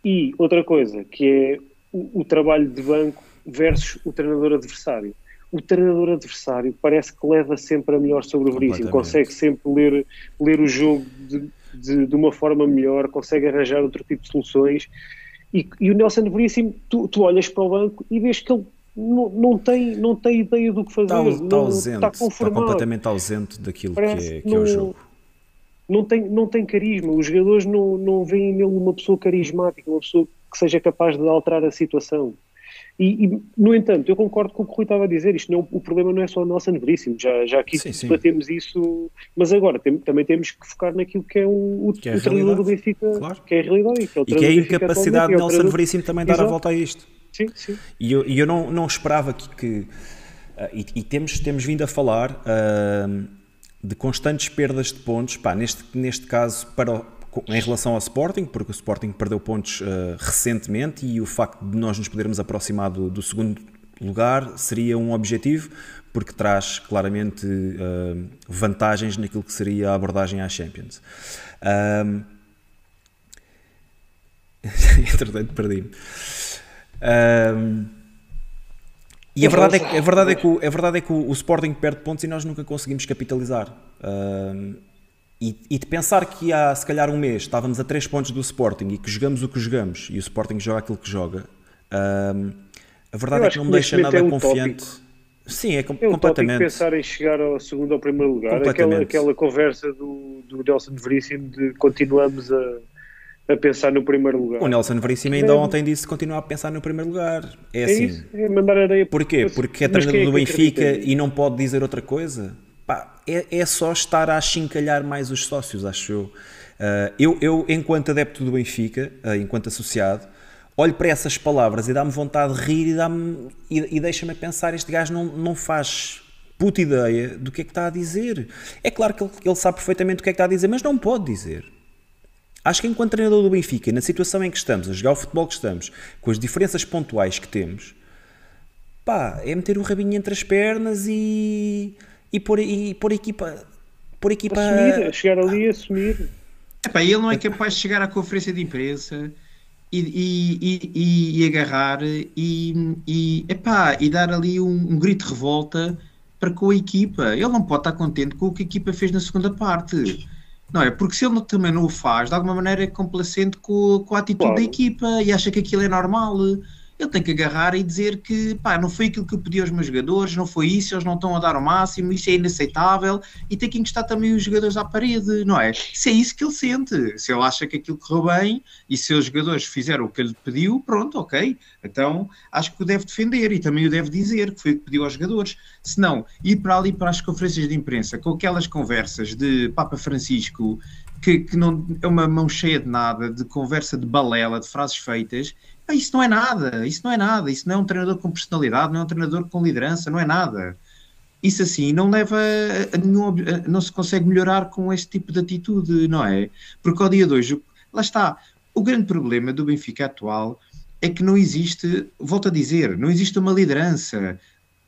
E outra coisa, que é o, o trabalho de banco versus o treinador adversário. O treinador adversário parece que leva sempre a melhor sobre o Veríssimo, consegue sempre ler, ler o jogo de, de, de, uma forma melhor, consegue arranjar outro tipo de soluções. E, e o Nelson Veríssimo, tu, tu olhas para o banco e vês que ele não, não, tem, não tem ideia do que fazer. Está,
está ausente, está, está, completamente ausente daquilo que é, que é o jogo
não tem, não tem carisma. Os jogadores não, não veem nele uma pessoa carismática, uma pessoa que seja capaz de alterar a situação. E, e, no entanto, eu concordo com o que o Rui estava a dizer. Isto não, o problema não é só o Nelson Veríssimo, já, já aqui debatemos isso, mas agora tem, também temos que focar naquilo que é o, o, que é o treinador do Benfica, claro. que é a realidade.
Que é e que é a incapacidade de Nelson Veríssimo também dar Exato. a volta a isto.
Sim, sim.
E eu, e eu não, não esperava que. que uh, e, e, temos, temos vindo a falar. Uh, de constantes perdas de pontos, pá, neste, neste caso para, em relação ao Sporting, porque o Sporting perdeu pontos uh, recentemente e o facto de nós nos podermos aproximar do, do segundo lugar seria um objetivo, porque traz claramente uh, vantagens naquilo que seria a abordagem à Champions. Um... Entretanto, perdi-me. Um... E a verdade, é que, a, verdade é que, o, a verdade é que o, o Sporting perde pontos e nós nunca conseguimos capitalizar. Uh, e, e, de pensar que há se calhar um mês estávamos a 3 pontos do Sporting e que jogamos o que jogamos e o Sporting joga aquilo que joga, uh, a verdade é que não me deixa nada é confiante. Sim, é,
é
completamente.
pensar em chegar ao segundo ou primeiro lugar. Aquela, aquela conversa do, do Nelson Veríssimo de continuamos a a pensar no primeiro lugar.
O Nelson Veríssimo ainda é. ontem disse continuar a pensar no primeiro lugar. É, é assim. Isso,
é mandar areia.
Porquê? Porque é treinador é do Benfica e não pode dizer outra coisa? Pá, é, é só estar a achincalhar mais os sócios, acho eu. Uh, eu, eu, enquanto adepto do Benfica, uh, enquanto associado, olho para essas palavras e dá-me vontade de rir e, dá e, e deixa-me pensar: este gajo não, não faz puta ideia do que é que está a dizer. É claro que ele, ele sabe perfeitamente o que é que está a dizer, mas não pode dizer. Acho que enquanto treinador do Benfica, na situação em que estamos, a jogar o futebol que estamos, com as diferenças pontuais que temos, pá, é meter o rabinho entre as pernas e, e, pôr, e pôr a equipa. Pôr a equipa
assumir, chegar ali e assumir.
Epá, ele não é capaz de chegar à conferência de imprensa e, e, e, e agarrar e, e, epá, e dar ali um, um grito de revolta para com a equipa. Ele não pode estar contente com o que a equipa fez na segunda parte. Não é? Porque se ele também não o faz, de alguma maneira é complacente com, com a atitude claro. da equipa e acha que aquilo é normal. Ele tem que agarrar e dizer que pá, não foi aquilo que eu pedi aos meus jogadores, não foi isso, eles não estão a dar o máximo, isso é inaceitável e tem que encostar também os jogadores à parede, não é? Se é isso que ele sente, se ele acha que aquilo correu bem e se os jogadores fizeram o que ele pediu, pronto, ok. Então acho que o deve defender e também o deve dizer que foi o que pediu aos jogadores. Se não, ir para ali para as conferências de imprensa com aquelas conversas de Papa Francisco que, que não é uma mão cheia de nada, de conversa de balela, de frases feitas, isso não é nada, isso não é nada, isso não é um treinador com personalidade, não é um treinador com liderança, não é nada. Isso assim não leva a nenhum, não se consegue melhorar com este tipo de atitude, não é? Porque ao dia de hoje, lá está, o grande problema do Benfica atual é que não existe, volto a dizer, não existe uma liderança.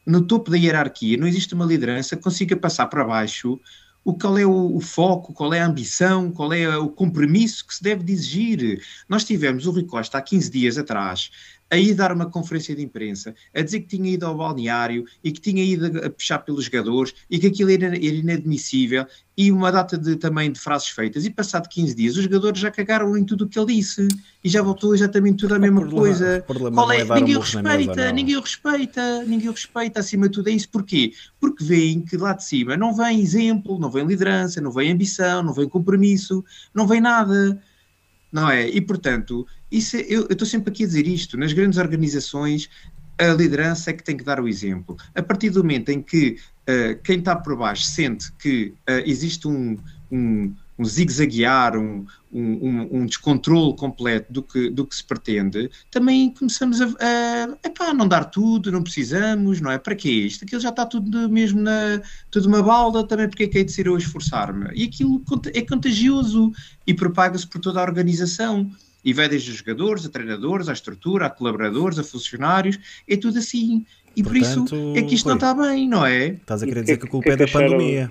No topo da hierarquia não existe uma liderança que consiga passar para baixo o qual é o, o, foco, qual é a ambição, qual é o compromisso que se deve de exigir. Nós tivemos o Rui Costa há 15 dias atrás a ir dar uma conferência de imprensa, a dizer que tinha ido ao balneário e que tinha ido a puxar pelos jogadores e que aquilo era, era inadmissível e uma data de, também de frases feitas. E passado 15 dias, os jogadores já cagaram em tudo o que ele disse e já voltou exatamente tudo a mesma por coisa. Qual é? é ninguém o respeita, mesa, ninguém o respeita, ninguém o respeita. Acima de tudo é isso. Porquê? Porque veem que lá de cima não vem exemplo, não vem liderança, não vem ambição, não vem compromisso, não vem nada não é? E portanto, isso é, eu estou sempre aqui a dizer isto: nas grandes organizações, a liderança é que tem que dar o exemplo. A partir do momento em que uh, quem está por baixo sente que uh, existe um, um, um zigue-zaguear, um, um, um, descontrole completo do que, do que se pretende, também começamos a, a epá, não dar tudo, não precisamos, não é? Para quê? Isto aquilo já está tudo mesmo na tudo uma balda, também porque é que hei de ser eu a esforçar-me? E aquilo é contagioso e propaga-se por toda a organização. E vai desde os jogadores, a treinadores, a estrutura, a colaboradores, a funcionários, é tudo assim. E Portanto, por isso é que isto não está bem, não é?
Estás a querer dizer que a culpa é da pandemia.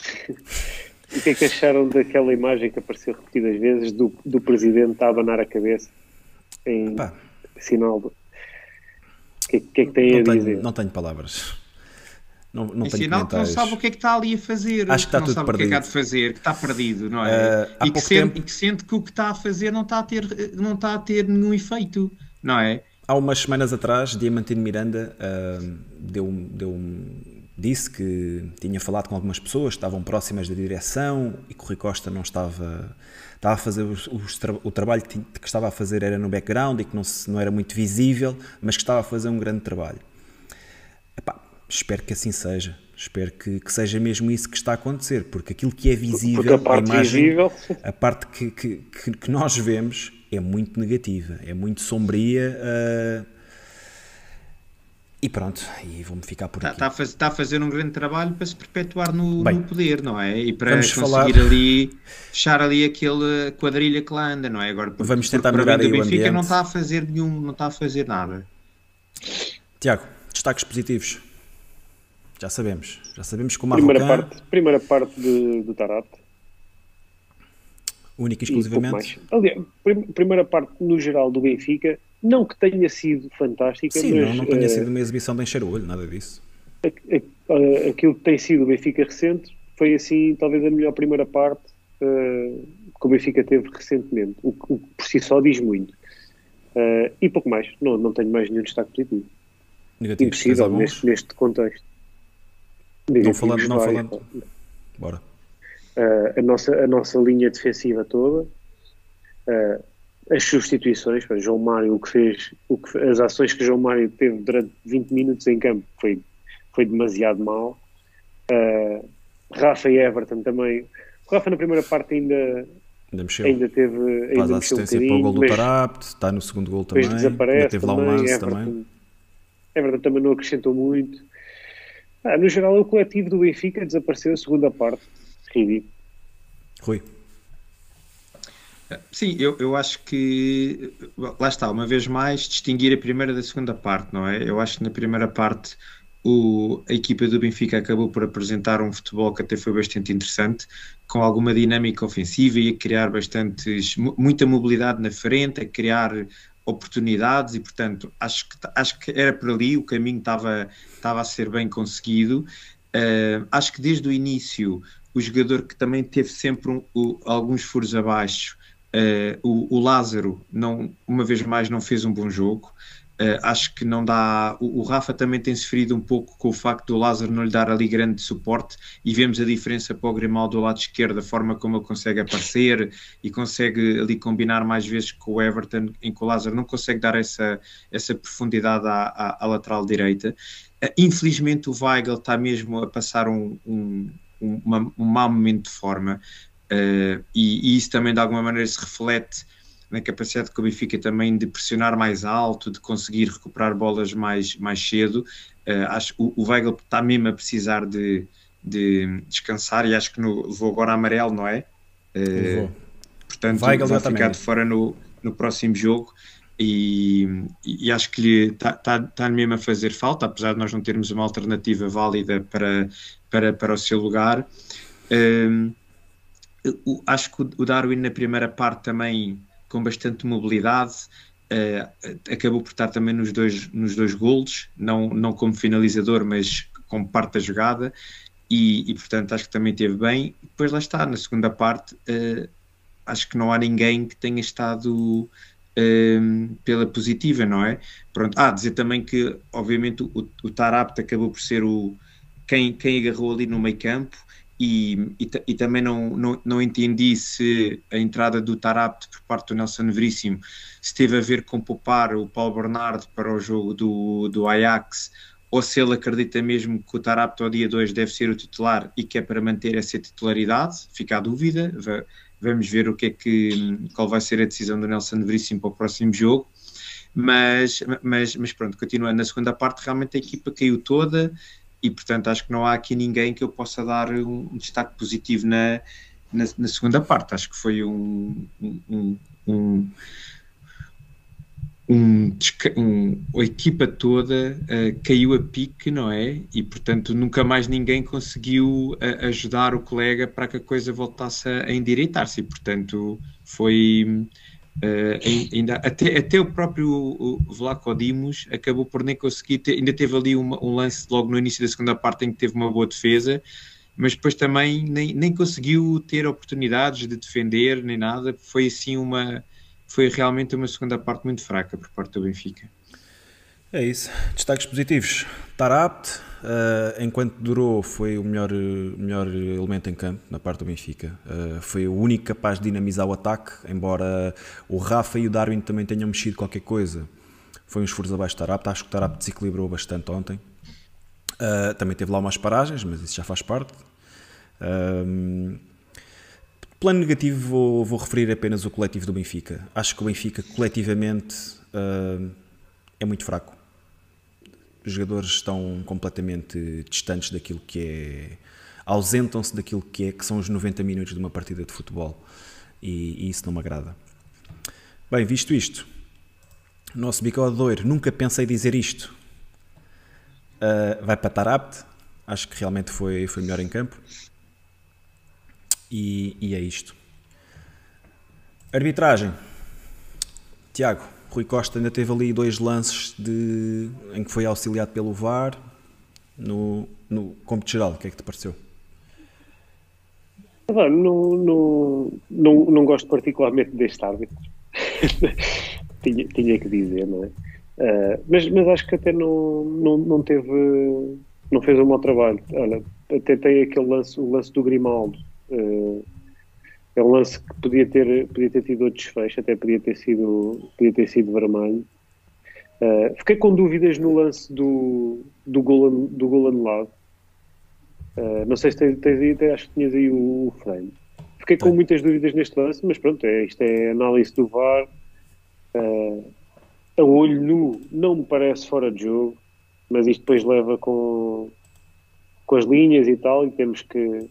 o que é que acharam daquela imagem que apareceu repetidas vezes do, do presidente a abanar a cabeça em Epá. sinal de... O que, que, é que tem
não
a
tenho,
dizer?
Não tenho palavras. Não, não
em sinal que não sabe o que é que está ali a fazer.
Acho que está
não
tudo
sabe
perdido.
o que é que há de fazer, que está perdido, não é? Uh, e, que sente, tempo... e, que sente, que o que está a fazer não está a ter, não está a ter nenhum efeito, não é?
Há umas semanas atrás, Diamantino Miranda uh, deu, deu um, disse que tinha falado com algumas pessoas que estavam próximas da direção e que o Rui Costa não estava, estava a fazer os, os, o trabalho que, que estava a fazer era no background e que não, se, não era muito visível, mas que estava a fazer um grande trabalho. Epá, espero que assim seja. Espero que, que, seja mesmo isso que está a acontecer, porque aquilo que é visível, a, a, imagem, visível... a parte que, que, que, nós vemos é muito negativa, é muito sombria. Uh, e pronto, e vou-me ficar por
está,
aqui.
Está a, fazer um grande trabalho para se perpetuar no, Bem, no poder, não é? E para
conseguir
falar... ali, fechar ali aquele quadrilha que lá anda, não é? Agora,
porque, vamos tentar melhorar aí o Benfica
não está a fazer nenhum, não está a fazer nada.
Tiago, destaques positivos. Já sabemos, já sabemos que o
Marrocan... Primeira parte, primeira parte de, do Tarate.
Única e exclusivamente?
E Aliás, primeira parte no geral do Benfica não que tenha sido fantástica,
Sim,
mas...
não, não tenha uh, sido uma exibição de encher o olho, nada disso.
aquilo que tem sido o Benfica recente foi, assim, talvez a melhor primeira parte uh, que o Benfica teve recentemente, o que por si só diz muito. Uh, e pouco mais, não, não tenho mais nenhum destaque positivo.
Negativo,
Impossível neste, neste contexto.
Negativos, não falando, não falando. Bora.
A, nossa, a nossa linha defensiva toda, uh, as substituições, João Mário, o que fez, o que, as ações que João Mário teve durante 20 minutos em campo foi, foi demasiado mal. Uh, Rafa e Everton também. O Rafa na primeira parte ainda,
ainda, mexeu.
ainda teve. Ainda
Faz a assistência um para o gol do Tarapt, está no segundo gol também.
Desaparece
teve
também,
lá um lance
Everton,
também.
Everton também não acrescentou muito. Ah, no geral, o coletivo do Benfica desapareceu a segunda parte. Ridículo.
Rui.
Sim, eu, eu acho que lá está, uma vez mais, distinguir a primeira da segunda parte, não é? Eu acho que na primeira parte o, a equipa do Benfica acabou por apresentar um futebol que até foi bastante interessante, com alguma dinâmica ofensiva e a criar bastantes, muita mobilidade na frente, a criar oportunidades e portanto acho que, acho que era por ali, o caminho estava, estava a ser bem conseguido. Uh, acho que desde o início o jogador que também teve sempre um, o, alguns furos abaixo Uh, o, o, Lázaro, não, uma vez mais, não fez um bom jogo. Uh, acho que não dá. O, o, Rafa também tem sofrido um pouco com o facto do Lázaro não lhe dar ali grande suporte e vemos a diferença para o Grimaldo do lado esquerdo, a forma como ele consegue aparecer e consegue ali combinar mais vezes com o Everton, em que o Lázaro não consegue dar essa, essa profundidade à, à, à lateral direita. Uh, infelizmente, o Weigl está mesmo a passar um, um, um, uma, um mau momento de forma uh, e, e isso também de alguma maneira se reflete na capacidade que o Benfica também de pressionar mais alto, de conseguir recuperar bolas mais, mais cedo. Uh, acho que o, o Weigl está mesmo a precisar de, de descansar e acho que no, levou agora amarelo, não é? Uh, portanto, Weigl vai ficar de fora no, no próximo jogo. E, e, acho que lhe está tá, tá mesmo a fazer falta, apesar de nós não termos uma alternativa válida para, para, para o seu lugar. Um, uh, acho que o Darwin na primeira parte também com bastante mobilidade, uh, acabou por estar também nos dois, nos dois golos, não, não como finalizador, mas como parte da jogada, e, e portanto acho que também teve bem. Depois lá está, na segunda parte, uh, acho que não há ninguém que tenha estado uh, pela positiva, não é? Pronto, ah, dizer também que, obviamente, o, o Tarapt acabou por ser o quem, quem agarrou ali no meio campo e, e, e, também não, não, não entendi se a entrada do Tarapt por parte do Nelson Veríssimo se teve a ver com poupar o Paulo Bernardo para o jogo do, do Ajax ou se ele acredita mesmo que o Tarapt ao dia 2 deve ser o titular e que é para manter essa titularidade, fica a dúvida, vamos ver o que é que, qual vai ser a decisão do Nelson Veríssimo para o próximo jogo, mas, mas, mas pronto, continuando na segunda parte, realmente a equipa caiu toda, e portanto acho que não há aqui ninguém que eu possa dar um, um destaque positivo na, na, na, segunda parte. Acho que foi um, um, um, um a equipa toda uh, caiu a pique, não é? E portanto nunca mais ninguém conseguiu uh, ajudar o colega para que a coisa voltasse a, a endireitar-se. E portanto foi Uh, ainda, até, até o próprio Vlaco Dimos acabou por nem conseguir ter, ainda teve ali uma, um lance logo no início da segunda parte em que teve uma boa defesa, mas depois também nem, nem conseguiu ter oportunidades de defender nem nada, foi assim uma foi realmente uma segunda parte muito fraca por parte do Benfica.
É isso, destaques positivos, Tarapt Uh, enquanto durou, foi o melhor, melhor elemento em campo na parte do Benfica. Uh, foi o único capaz de dinamizar o ataque, embora o Rafa e o Darwin também tenham mexido qualquer coisa. Foi um esforço abaixo de Tarap. Acho que o Tarap desequilibrou bastante ontem. Uh, também teve lá umas paragens, mas isso já faz parte. plano negativo, vou, vou, referir apenas o coletivo do Benfica. Acho que o Benfica, coletivamente, é muito fraco os jogadores estão completamente distantes daquilo que é. ausentam-se daquilo que é, que são os 90 minutos de uma partida de futebol. E, e isso não me agrada. Bem, visto isto, nosso bigode doiro, nunca pensei dizer isto. Uh, vai para Tarapt, acho que realmente foi, foi melhor em campo. E, e é isto. Arbitragem. Tiago, Rui Costa ainda teve ali dois lances de, em que foi auxiliado pelo VAR no, no cômputo geral. O que é que te pareceu?
Não, não, não, não gosto particularmente deste árbitro. tinha, tinha que dizer, não é? Uh, mas, mas acho que até não, não, não teve. Não fez um mau trabalho. Olha, até tem aquele lance, o lance do Grimaldo. Uh, é um lance que podia ter, podia ter tido outro desfecho, até podia ter sido, podia ter sido vermelho. Uh, fiquei com dúvidas no lance do, do, gol, do gol anulado. Uh, não sei se tens, tens aí, acho que tinhas aí o, o frame. Fiquei com muitas dúvidas neste lance, mas pronto, é, isto é análise do VAR. Uh, a olho nu não me parece fora de jogo, mas isto depois leva com, com as linhas e tal, e temos que,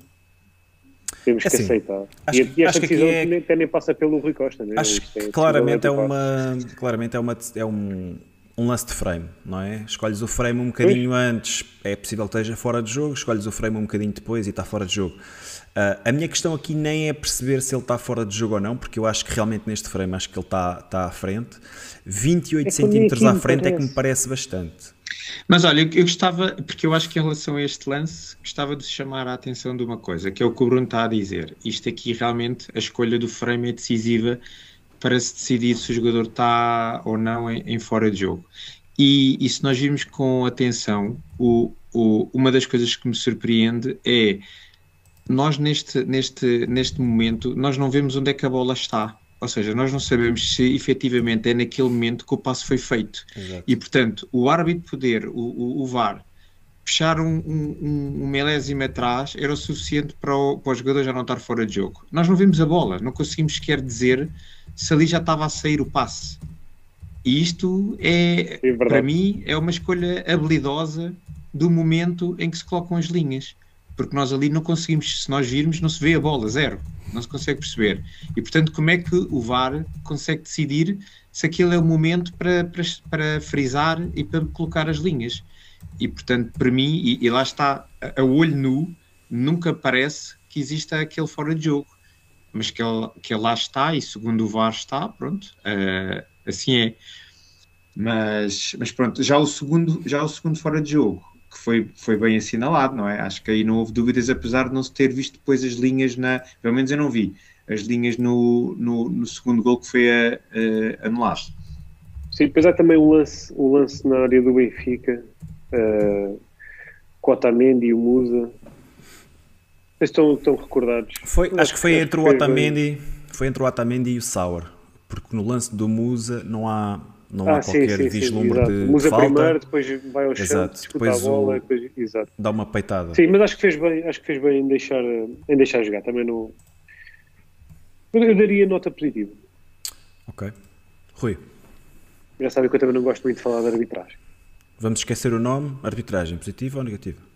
temos assim, que aceitar.
Acho,
e, e esta decisão
é...
nem, nem passa pelo Rui Costa. Né?
Acho que é, claramente é, uma, claramente é, uma, é um, um lance de frame, não é? Escolhes o frame um bocadinho pois. antes, é possível que esteja fora de jogo, escolhes o frame um bocadinho depois e está fora de jogo. Uh, a minha questão aqui nem é perceber se ele está fora de jogo ou não, porque eu acho que realmente neste frame acho que ele está, está à frente. 28 é centímetros à frente parece. é que me parece bastante.
Mas olha, eu gostava, porque eu acho que em relação a este lance, gostava de chamar a atenção de uma coisa, que é o que o Bruno está a dizer. Isto aqui realmente, a escolha do frame é decisiva para se decidir se o jogador está ou não em, em fora de jogo. E, e, se nós virmos com atenção, o, o, uma das coisas que me surpreende é nós neste, neste, neste momento nós não vemos onde é que a bola está. Ou seja, nós não sabemos se efetivamente é naquele momento que o passo foi feito. Exato. E portanto, o árbitro poder, o, o, o VAR, fechar um, um, um, milésimo atrás era o suficiente para o, para o jogador já não estar fora de jogo. Nós não vimos a bola, não conseguimos sequer dizer se ali já estava a sair o passe. E isto é, é para mim, é uma escolha habilidosa do momento em que se colocam as linhas. Porque nós ali não conseguimos, se nós virmos, não se vê a bola, zero. Não se consegue perceber. E portanto, como é que o VAR consegue decidir se aquele é o momento para, para, para frisar e para colocar as linhas? E portanto, para mim, e, e lá está, a, a olho nu, nunca parece que exista aquele fora de jogo mas que ele, que ele lá está e segundo o VAR está, pronto, uh, assim é. Mas, mas pronto, já o segundo, já o segundo fora de jogo, que foi, foi bem assinalado, não é? Acho que aí não houve dúvidas, apesar de não se ter visto depois as linhas na. Pelo menos eu não vi as linhas no, no, no segundo gol que foi a, a, anulado.
Sim, depois há também um lance, um lance na área do Benfica, uh, com o Otamendi e o Musa, estão, estão recordados.
Foi, acho que foi entre o Otamendi, foi entre o Otamendi e o Sauer, porque no lance do Musa não há, não ah, há sim, qualquer sim, vislumbre sim, de,
Musa
falta.
primeiro, depois vai ao chão, depois a bola, o... depois, exato.
dá uma peitada.
Sim, mas acho que fez bem, acho que fez bem em deixar, em deixar jogar, também não... Eu daria nota positiva.
Ok. Rui.
Já sabem que eu também não gosto muito de falar de arbitragem.
Vamos esquecer o nome, arbitragem, positiva ou negativa?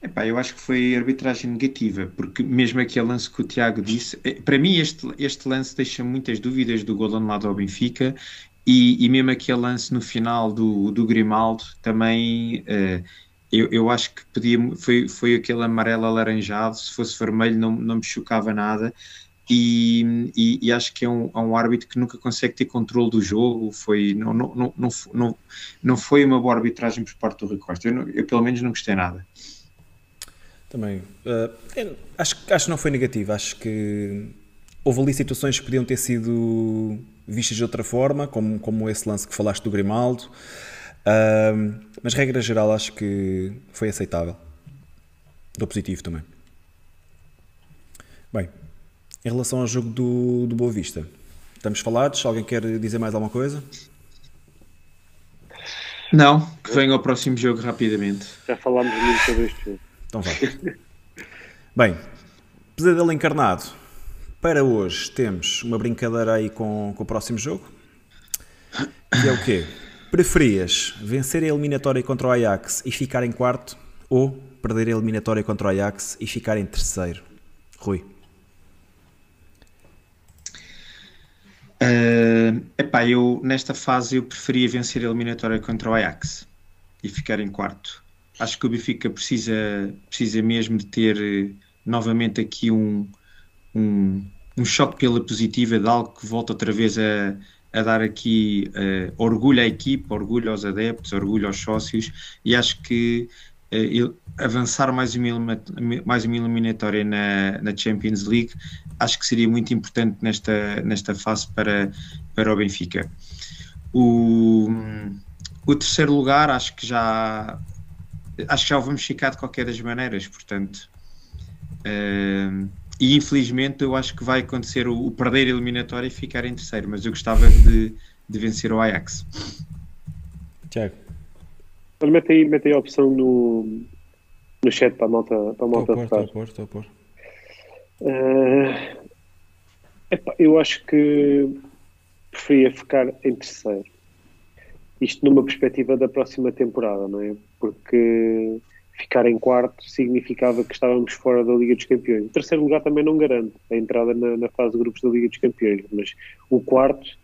Epá, eu acho que foi arbitragem negativa, porque mesmo aquele lance que o Tiago disse, eh, para mim este, este lance deixa muitas dúvidas do gol anulado ao Benfica e, e mesmo aquele lance no final do, do Grimaldo também uh, eu, eu acho que podia, foi, foi aquele amarelo alaranjado, se fosse vermelho não, não me chocava nada e, e, e, acho que é um, é um árbitro que nunca consegue ter controle do jogo. Foi, não, não, não, não, não, foi uma boa arbitragem por parte do Rui Costa. Eu, eu, pelo menos não gostei nada.
Também. Uh, acho, acho que não foi negativo. Acho que houve ali situações que podiam ter sido vistas de outra forma, como, como esse lance que falaste do Grimaldo. Uh, mas, regra geral, acho que foi aceitável. Do positivo também. Bem, em relação ao jogo do, do Boa Vista, estamos falados? Alguém quer dizer mais alguma coisa?
Não, que venha ao próximo jogo rapidamente.
Já falámos muito sobre este jogo.
Então vá. Bem, Pesadelo Encarnado. Para hoje temos uma brincadeira aí com, com o próximo jogo. Que é o quê? Preferias vencer a eliminatória contra o Ajax e ficar em quarto ou perder a eliminatória contra o Ajax e ficar em terceiro? Rui.
Uh, epá, eu nesta fase eu preferia vencer a eliminatória contra o Ajax e ficar em quarto acho que o Benfica precisa, precisa mesmo de ter eh, novamente aqui um, um, um choque pela positiva de algo que volta outra vez a, a dar aqui uh, orgulho à equipa, orgulho aos adeptos, orgulho aos sócios e acho que uh, avançar mais uma, mais uma eliminatória na, na Champions League acho que seria muito importante nesta, nesta fase para, para o Benfica. O, o terceiro lugar acho que já acho que já o vamos ficar de qualquer das maneiras, portanto. Uh, e infelizmente eu acho que vai acontecer o, o, perder a eliminatória e ficar em terceiro, mas eu gostava de, de vencer o Ajax.
Tiago.
Mete aí, mete aí a opção no, no chat para a malta, para a malta
estou a pôr, estou a pôr.
Uh, eu acho que preferia ficar em terceiro. Isto numa perspectiva da próxima temporada, não é? Porque ficar em quarto significava que estávamos fora da Liga dos Campeões. O terceiro lugar também não garante a entrada na, na fase de grupos da Liga dos Campeões, mas o quarto,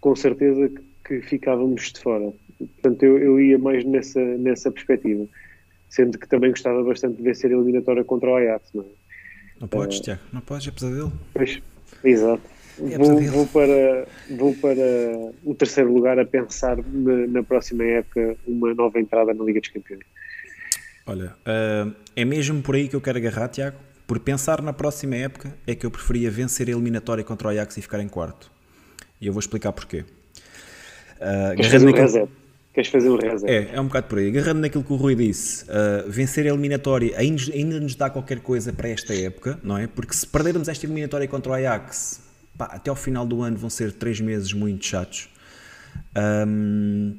com certeza que, ficávamos de fora. Portanto, eu, eu ia mais nessa, nessa perspectiva, sendo que também gostava bastante de vencer a eliminatória contra o Ajax, não é?
Não podes, uh, Tiago, não podes, é pesadelo.
Pois, exato.
É
vou, vou para, vou para o terceiro lugar a pensar na, na próxima época uma nova entrada na Liga dos Campeões.
Olha, ah, é mesmo por aí que eu quero agarrar, Tiago. Por pensar na próxima época, é que eu preferia vencer a eliminatória contra o Ajax e ficar em quarto. E eu vou explicar porquê. Ah,
Queres
agarrando
fazer um
naquilo-
reset? Queres fazer um reset?
É, é um bocado por aí. Agarrando naquilo que o Rui disse, uh, vencer a eliminatória ainda, ainda nos dá qualquer coisa para esta época, não é? Porque se perdermos esta eliminatória contra o Ajax, pá, até ao final do ano vão ser três meses muito chatos. Um,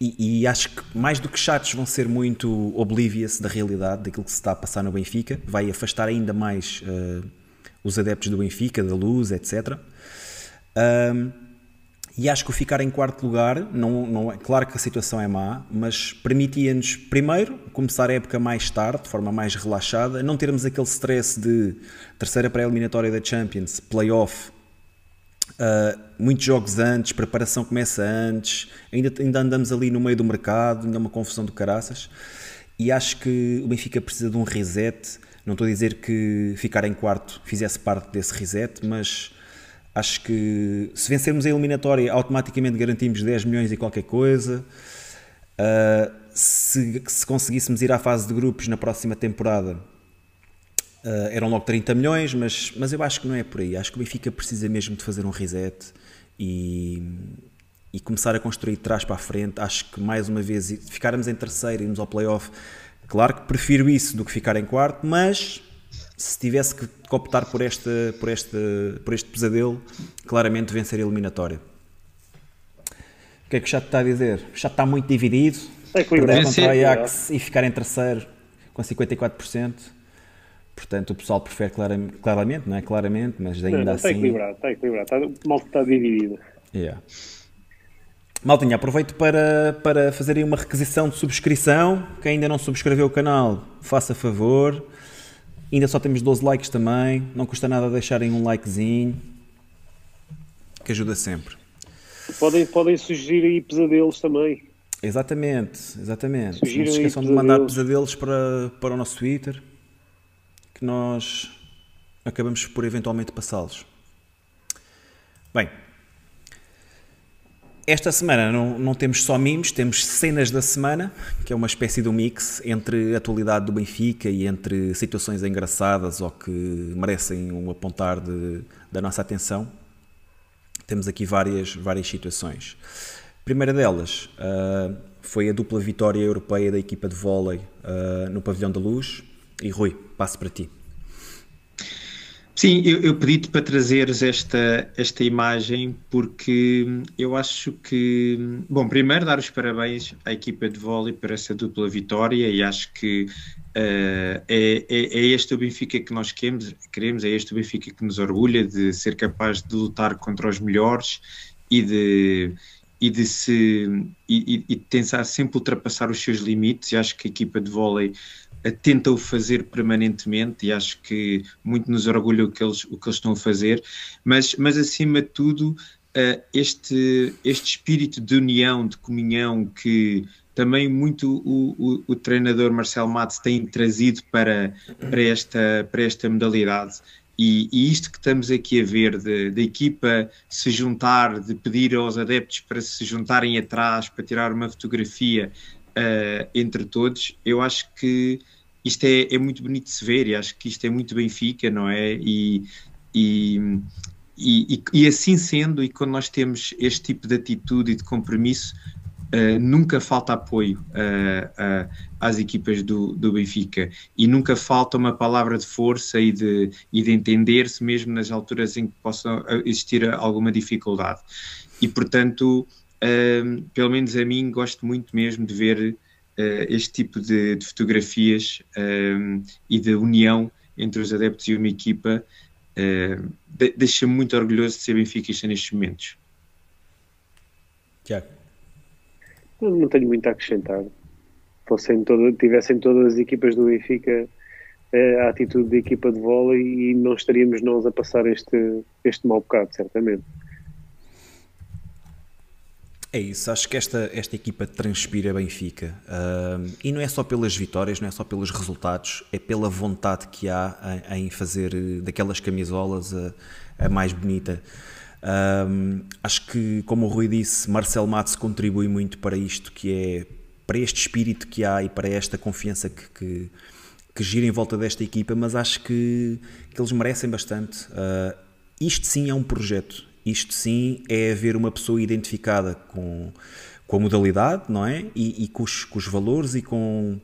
e, e acho que mais do que chatos vão ser muito oblivious da realidade, daquilo que se está a passar no Benfica, vai afastar ainda mais uh, os adeptos do Benfica, da luz, etc. Um, e acho que o ficar em quarto lugar, não, não é claro que a situação é má, mas permitia-nos, primeiro, começar a época mais tarde, de forma mais relaxada, não termos aquele stress de terceira pré-eliminatória da Champions, playoff, uh, muitos jogos antes, preparação começa antes, ainda, ainda andamos ali no meio do mercado, ainda é uma confusão do caraças. E acho que o Benfica precisa de um reset. Não estou a dizer que ficar em quarto fizesse parte desse reset, mas acho que se vencermos a eliminatória, automaticamente garantimos 10 milhões e qualquer coisa. Uh, se, se conseguíssemos ir à fase de grupos na próxima temporada, uh, eram logo 30 milhões, mas, mas eu acho que não é por aí. Acho que o Benfica precisa mesmo de fazer um reset e, e começar a construir de trás para a frente. Acho que mais uma vez ficarmos em terceiro e irmos ao playoff. Claro que prefiro isso do que ficar em quarto, mas se tivesse que optar por, esta, por, este, por este pesadelo, claramente vencer a eliminatória. O que é que o chat está a dizer? O chat está muito dividido.
Equilibrado.
Perder contra o. Ajax e ficar em terceiro com 54%. Portanto, o pessoal prefere claram- claramente, não é claramente, mas ainda
não, está
assim.
equilibrado, está equilibrado. Está, o malta está dividido.
Yeah. Maltinha, aproveito para, para fazer aí uma requisição de subscrição. Quem ainda não subscreveu o canal, faça favor. Ainda só temos 12 likes também. Não custa nada deixarem um likezinho. Que ajuda sempre.
Podem, podem sugerir aí pesadelos também.
Exatamente, exatamente.
Sugiram
não se esqueçam de mandar
pesadelos.
pesadelos para, para o nosso Twitter. Que nós acabamos por eventualmente passá-los. Bem, esta semana não, não temos só mimos, temos cenas da semana, que é uma espécie de um mix entre a atualidade do Benfica e entre situações engraçadas ou que merecem um apontar de, da nossa atenção. Temos aqui várias, várias situações. A primeira delas ah, foi a dupla vitória europeia da equipa de vôlei ah, no Pavilhão da Luz. E Rui, passo para ti.
Sim, eu, eu pedi-te para trazeres esta, esta imagem porque eu acho que, bom, primeiro dar os parabéns à equipa de vôlei por essa dupla vitória e acho que eh, é, é, é este o Benfica que nós queremos, queremos, é este o Benfica que nos orgulha de ser capaz de lutar contra os melhores e de, e de se e, e- e tentar sempre ultrapassar os seus limites e acho que a equipa de vôlei tenta o fazer permanentemente e acho que muito nos orgulha o que eles, o que eles estão a fazer, mas, mas acima de tudo eh, este, este espírito de união, de comunhão que também muito o, o, o treinador Marcelo Matos tem trazido para, para, esta, para esta modalidade. E, e isto que estamos aqui a ver, da equipa se juntar, de pedir aos adeptos para se juntarem atrás, para tirar uma fotografia eh, entre todos, eu acho que isto é, é muito bonito de se ver e acho que isto é muito Benfica, não é? E, e, e, e- assim sendo, e quando nós temos este tipo de atitude e de compromisso, eh, nunca falta apoio eh, eh, às equipas do, do Benfica e nunca falta uma palavra de força e de, de entender-se mesmo nas alturas em que possa existir alguma dificuldade. E portanto, pelo menos a mim, gosto muito mesmo de ver eh, este tipo de, de fotografias e de união entre os adeptos e uma equipa. de- Deixa-me muito orgulhoso de ser benfiquista nestes momentos.
Tiago.
Não, não tenho muito a acrescentar. Fossem todo, tivessem todas as equipas do Benfica eh, a atitude da equipa de vôlei e não estaríamos nós a passar este, este mau bocado, certamente.
É isso, acho que esta, esta equipa transpira Benfica. Ahm, e não é só pelas vitórias, não é só pelos resultados, é pela vontade que há em, em fazer eh, daquelas camisolas a, a mais bonita. Um, acho que, como o Rui disse, Marcel Matos contribui muito para isto, que é para este espírito que há e para esta confiança que, que, que gira em volta desta equipa, mas acho que, que eles merecem bastante. Uh, isto sim é um projeto, isto sim é haver uma pessoa identificada com, com a modalidade, não é? E, e com, os, com, os, valores e com,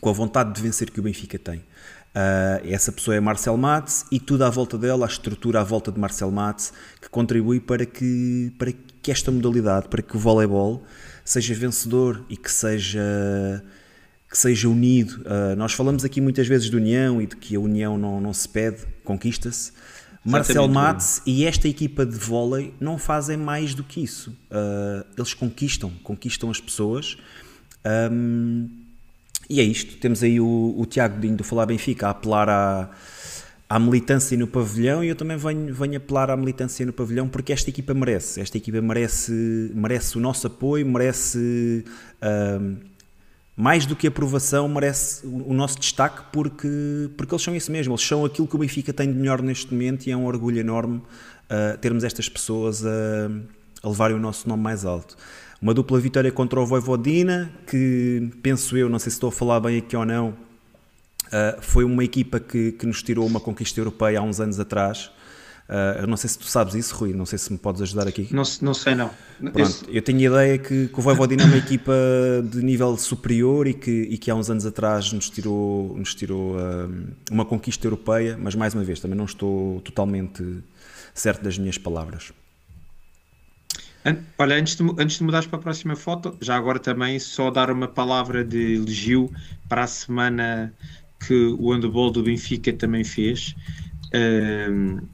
com a vontade de vencer que o Benfica tem. Uh, essa pessoa é Marcel Matos e tudo à volta dela, a estrutura à volta de Marcel Matos, que contribui para que, para que esta modalidade, para que o voleibol seja vencedor e que seja que seja unido. Uh, nós falamos aqui muitas vezes de união e de que a união não, não se pede, conquista-se. Marcel Matos e esta equipa de vôlei não fazem mais do que isso. Uh, eles conquistam, conquistam as pessoas. Um, e é isto. Temos aí o, o Tiago Dinho do Falar Benfica a apelar à, à militância no pavilhão e eu também venho, venho apelar à militância no pavilhão porque esta equipa merece. Esta equipa merece, merece o nosso apoio, merece. Uh, mais do que aprovação, merece o nosso destaque porque, porque eles são isso mesmo, eles são aquilo que o Benfica tem de melhor neste momento e é um orgulho enorme uh, termos estas pessoas a, a levarem o nosso nome mais alto. Uma dupla vitória contra o Voivodina, que penso eu, não sei se estou a falar bem aqui ou não, uh, foi uma equipa que, que nos tirou uma conquista europeia há uns anos atrás Uh, não sei se tu sabes isso, Rui, não sei se me podes ajudar aqui.
Não, não sei, não.
Pronto, eu tenho a ideia que, que o Voivodina é uma equipa de nível superior e que, e que há uns anos atrás nos tirou, nos tirou uh, uma conquista europeia, mas mais uma vez, também não estou totalmente certo das minhas palavras.
Olha, antes de, antes de mudares para a próxima foto, já agora também só dar uma palavra de elogio para a semana que o handball do Benfica também fez. Uh,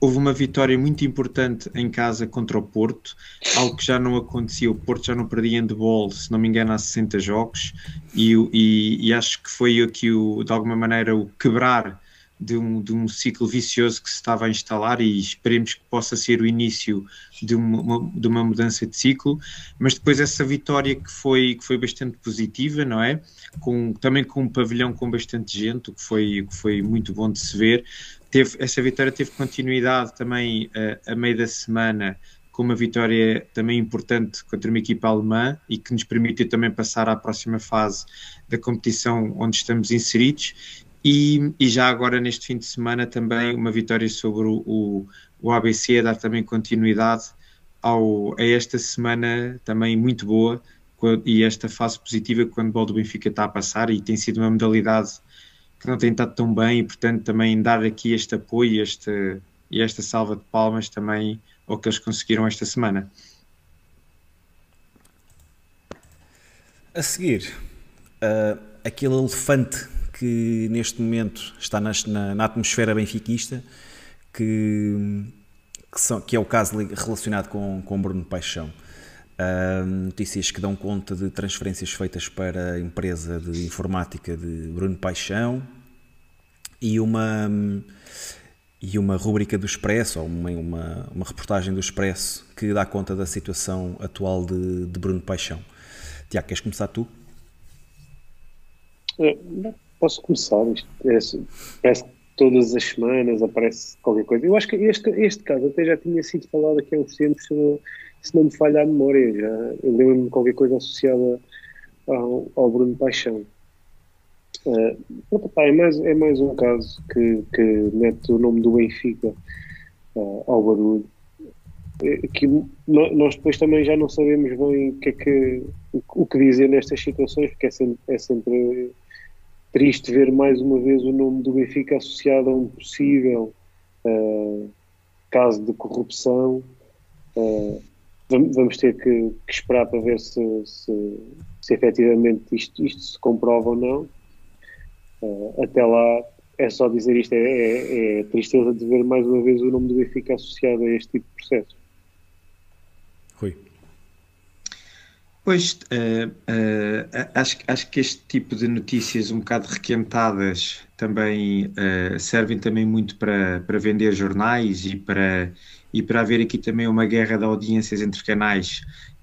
houve uma vitória muito importante em casa contra o Porto, algo que já não acontecia. O Porto já não perdia handball, se não me engano, há 60 jogos, e, e, e acho que foi aqui, o, de alguma maneira, o quebrar de um, de um ciclo vicioso que se estava a instalar. E esperemos que possa ser o início de uma, de uma mudança de ciclo, mas depois essa vitória que foi, que foi bastante positiva, não é? Com, também com um pavilhão com bastante gente, o que foi, que foi muito bom de se ver, teve, essa vitória teve continuidade também uh, a meio da semana com uma vitória também importante contra uma equipa alemã e que nos permitiu também passar à próxima fase da competição onde estamos inseridos. E, e já agora neste fim de semana também uma vitória sobre o, o, o ABC a dar também continuidade ao, a esta semana também muito boa e esta fase positiva quando o Bol do Benfica está a passar e tem sido uma modalidade que não tem estado tão bem e, portanto, também dar aqui este apoio este, e esta salva de palmas também ao que eles conseguiram esta semana.
A seguir, uh, aquele elefante que neste momento está na, na, na atmosfera benfiquista, que, que, são, que, é o caso relacionado com, com Bruno Paixão. Notícias que dão conta de transferências feitas para a empresa de informática de Bruno Paixão e uma e uma rubrica do Expresso ou uma, uma, uma reportagem do Expresso que dá conta da situação atual de, de Bruno Paixão. Tiago, queres começar tu?
É, posso começar. Isto é, parece que todas as semanas aparece qualquer coisa. Eu acho que este, este caso até já tinha sido falado aqui há uns tempos se não me falha a memória, já, eu lembro-me de qualquer coisa associada ao, ao Bruno Paixão. Uh, é, mais, é mais um caso que, que mete o nome do Benfica uh, ao barulho. É, que nós depois também já não sabemos bem o que, é que, o, que dizer nestas situações, porque é sempre, é sempre triste ver mais uma vez o nome do Benfica associado a um possível uh, caso de corrupção. Uh, vamos ter que, que, esperar para ver se, se, se efetivamente isto, isto, se comprova ou não. Uh, até lá é só dizer isto, é, é, é, tristeza de ver mais uma vez o nome do Benfica associado a este tipo de processo.
Rui.
Pois, uh, uh, acho, acho que este tipo de notícias um bocado requentadas também servem também muito para, para vender jornais e para e para haver aqui também uma guerra de audiências entre canais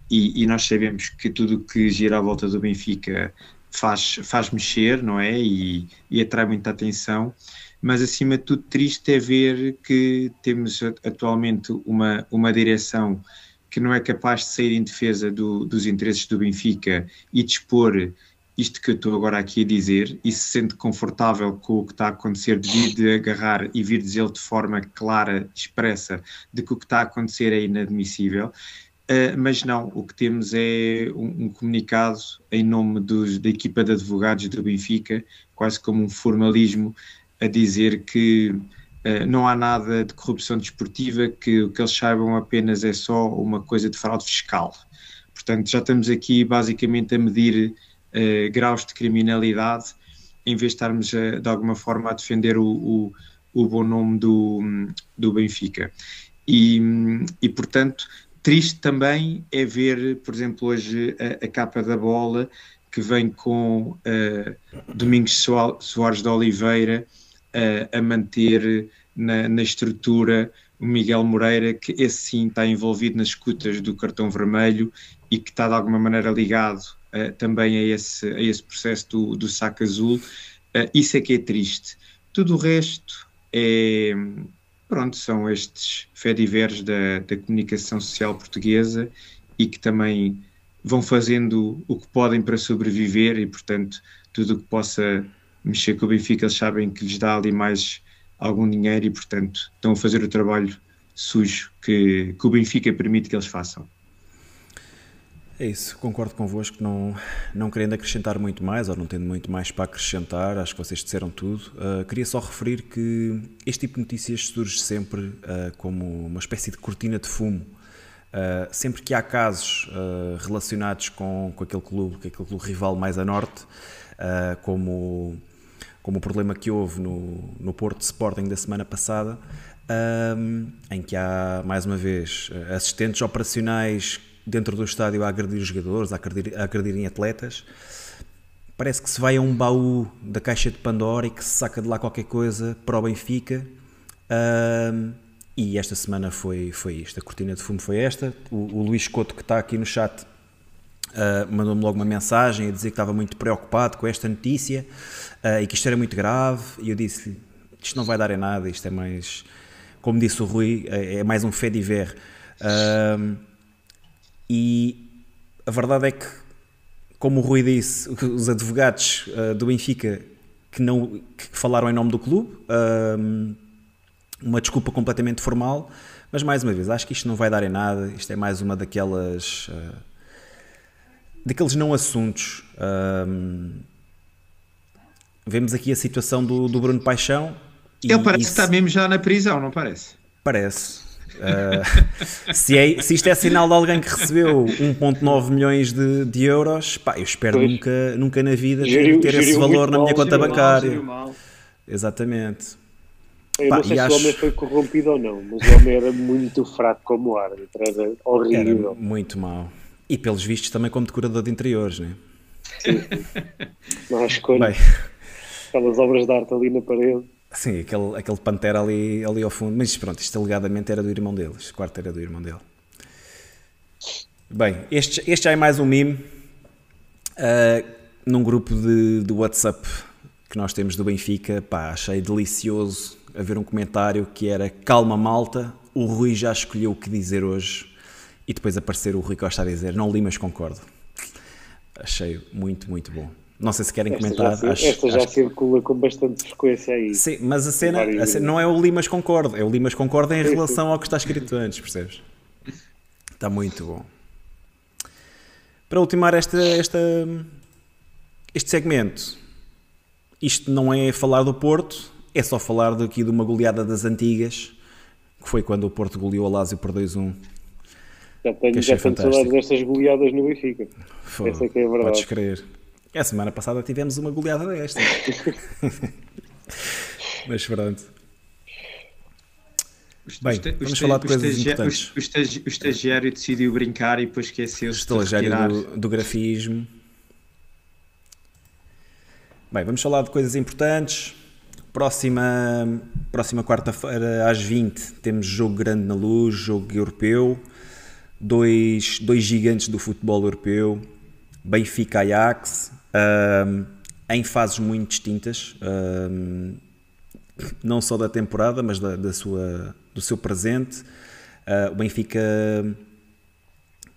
e, e nós sabemos que tudo o que gira à volta do Benfica faz, faz mexer, não é? E, e atrai muita atenção. mas acima de tudo triste é ver que temos atualmente uma, uma direção que não é capaz de sair em defesa do, dos interesses do Benfica e dispor isto que eu estou agora aqui a dizer e se sente confortável com o que está a acontecer de vir de agarrar e vir dizer de forma clara, expressa, de que o que está a acontecer é inadmissível. Uh, mas não, o que temos é um, um comunicado em nome dos, da equipa de advogados do Benfica, quase como um formalismo, a dizer que uh, não há nada de corrupção desportiva, que o que eles saibam apenas é só uma coisa de fraude fiscal. Portanto, já estamos aqui basicamente a medir uh, graus de criminalidade, em vez de estarmos uh, de alguma forma a defender o, o, o bom nome do, do Benfica. E, e, portanto, triste também é ver, por exemplo, hoje a, a capa da bola que vem com uh, Domingos Soares de Oliveira uh, a manter na, na, estrutura o Miguel Moreira, que esse sim está envolvido nas escutas do cartão vermelho e que está de alguma maneira ligado uh, também a esse, a esse processo do, do saco azul. Uh, isso é que é triste. Tudo o resto é. Pronto, são estes fediveres da, da comunicação social portuguesa e que também vão fazendo o que podem para sobreviver e, portanto, tudo o que possa mexer com o Benfica, eles sabem que lhes dá ali mais algum dinheiro e, portanto, estão a fazer o trabalho sujo que, que o Benfica permite que eles façam.
É isso, concordo convosco, não, não querendo acrescentar muito mais, ou não tendo muito mais para acrescentar, acho que vocês disseram tudo. Uh, queria só referir que este tipo de notícias surge sempre uh, como uma espécie de cortina de fumo. Uh, sempre que há casos relacionados com, com aquele clube, com aquele clube rival mais a norte, como, como o problema que houve no, no Porto Sporting da semana passada, em que há, mais uma vez, assistentes operacionais dentro do estádio a agredir os jogadores, a agredir, a agredirem atletas. Parece que se vai a um baú da caixa de Pandora e que se saca de lá qualquer coisa para o Benfica. Um, e esta semana foi, foi isto. A cortina de fumo foi esta. O, o Luís Couto, que está aqui no chat, uh, mandou-me logo uma mensagem a dizer que estava muito preocupado com esta notícia uh, e que isto era muito grave. E eu disse-lhe: Isto não vai dar em nada. Isto é mais, como disse o Rui, é, é mais um fé de ver. E a verdade é que, como o Rui disse, os advogados uh, do Benfica que, não, que falaram em nome do clube, uh, uma desculpa completamente formal, mas mais uma vez, acho que isto não vai dar em nada, isto é mais uma daquelas. Uh, daqueles não assuntos. vemos aqui a situação do, do Bruno Paixão.
Ele parece que está mesmo já na prisão, não parece?
Parece. Uh, se, é, se isto é sinal de alguém que recebeu 1,9 milhões de, de, euros, pá, eu espero nunca, nunca na vida ter, ter esse valor na minha conta bancária. Mal, Exatamente.
Eu pá, não sei se acho... o homem foi corrompido ou não, mas o homem era muito fraco como árbitro, era horrível. Era
muito mau. E pelos vistos também como decorador de interiores, né?
Sim, sim. Mas quando Bem. aquelas obras de arte ali na parede.
Sim, aquele, aquele pantera ali, ali ao fundo. Mas pronto, isto alegadamente era do irmão dele. Este quarto era do irmão dele. Bem, este, este já é mais um meme uh, num grupo de, de WhatsApp que nós temos do Benfica. Pá, achei delicioso haver um comentário que era calma malta, o Rui já escolheu o que dizer hoje e depois aparecer o Rui Costa a dizer não li mas concordo. Achei muito, muito bom. Não sei se querem esta comentar.
Já, acho, esta já acho... circula com bastante frequência aí.
Sim, mas a cena, a cena não é o Limas concorda, é o Limas concorda em sim, relação sim. ao que está escrito antes, percebes? Está muito bom. Para ultimar esta, esta, este segmento, isto não é falar do Porto, é só falar daqui de uma goleada das antigas, que foi quando o Porto goleou a Lásio por 2-1.
Já tenho, já tenho saudades destas goleadas no Benfica. Essa é que é a verdade.
Podes crer. A semana passada tivemos uma goleada desta. Mas pronto. Bem, vamos falar de coisas importantes.
O, estagi o, estagiário decidiu brincar e depois esqueceu-se
de estagiário do, do grafismo. Bem, vamos falar de coisas importantes. Próxima, próxima quarta-feira, às 20, temos jogo grande na luz, jogo europeu. Dois, dois gigantes do futebol europeu. Benfica Ajax, um, em fases muito distintas. Um, não só da temporada, mas da, da sua, do seu presente. Uh, o Benfica,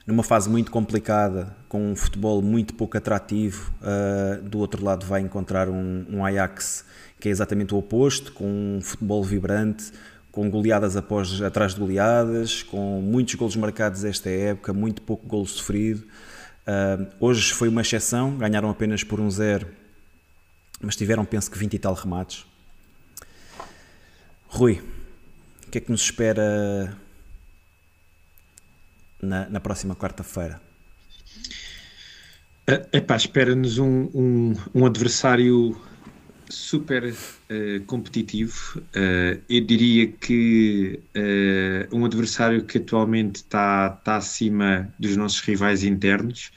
numa fase muito complicada, com um futebol muito pouco atrativo, uh, do outro lado vai encontrar um, um, Ajax que é exatamente o oposto, com um futebol vibrante, com goleadas após, atrás de goleadas, com muitos golos marcados esta época, muito pouco golo sofrido. Hoje foi uma exceção, ganharam apenas por um zero, mas tiveram, penso que, 20 e tal remates. Rui, o que é que nos espera na, na próxima quarta-feira?
Uh, epá, espera-nos um, um, um, adversário super uh, competitivo. Uh, eu diria que uh, um adversário que atualmente está tá acima dos nossos rivais internos.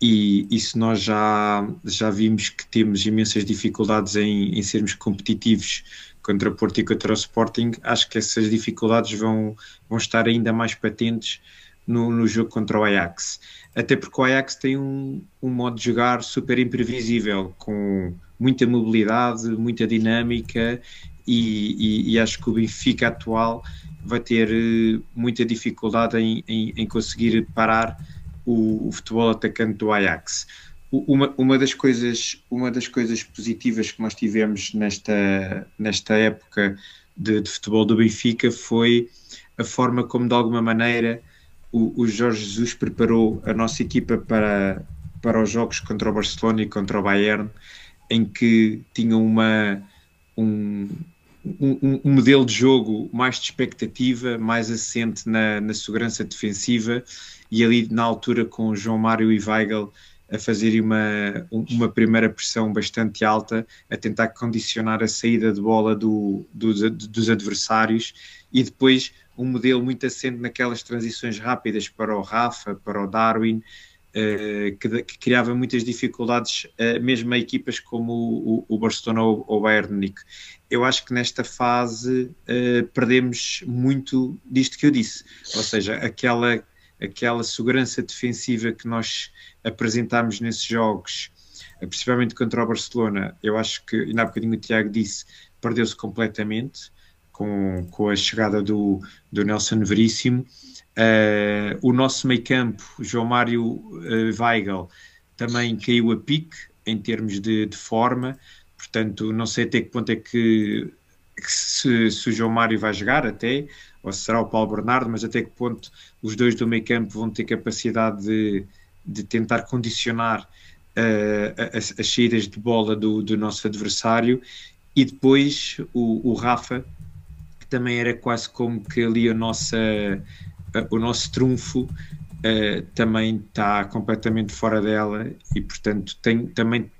E isso nós já, já vimos que temos imensas dificuldades em, em sermos competitivos contra o Porto e contra o Sporting. Acho que essas dificuldades vão, vão estar ainda mais patentes no, no jogo contra o Ajax. Até porque o Ajax tem um, um modo de jogar super imprevisível, com muita mobilidade, muita dinâmica, e, e, e acho que o Benfica atual vai ter eh, muita dificuldade em, em, em conseguir parar o, o, futebol atacante do Ajax. Uma, uma, das coisas, uma das coisas positivas que nós tivemos nesta, nesta época de, de futebol do Benfica foi a forma como, de alguma maneira, o, o Jorge Jesus preparou a nossa equipa para, para os jogos contra o Barcelona e contra o Bayern, em que tinham uma, um, um, um, modelo de jogo mais de expectativa, mais assente na, na, segurança defensiva e ali na altura com João Mário e Weigl a fazerem uma, uma primeira pressão bastante alta, a tentar condicionar a saída de bola do, do, dos adversários e depois um modelo muito assente naquelas transições rápidas para o Rafa, para o Darwin, que, que, criava muitas dificuldades, uh, mesmo a equipas como o, o Barcelona ou o Bayern Munique. Eu acho que nesta fase uh, perdemos muito disto que eu disse, ou seja, aquela, aquela segurança defensiva que nós apresentámos nesses jogos, principalmente contra o Barcelona, eu acho que, ainda há bocadinho o Tiago disse, perdeu-se completamente com, com a chegada do, do Nelson Veríssimo. Uh, o nosso meio campo, João Mário uh, Weigl, também caiu a pique em termos de, de, forma, portanto, não sei até que ponto é que, que se, se, o João Mário vai jogar até, ou se será o Paulo Bernardo, mas até que ponto os dois do meio campo vão ter capacidade de, de tentar condicionar uh, as, as, saídas de bola do, do nosso adversário. E depois o, o Rafa que também era quase como que ali a nossa, o nosso trunfo uh, também está completamente fora dela e portanto tem, também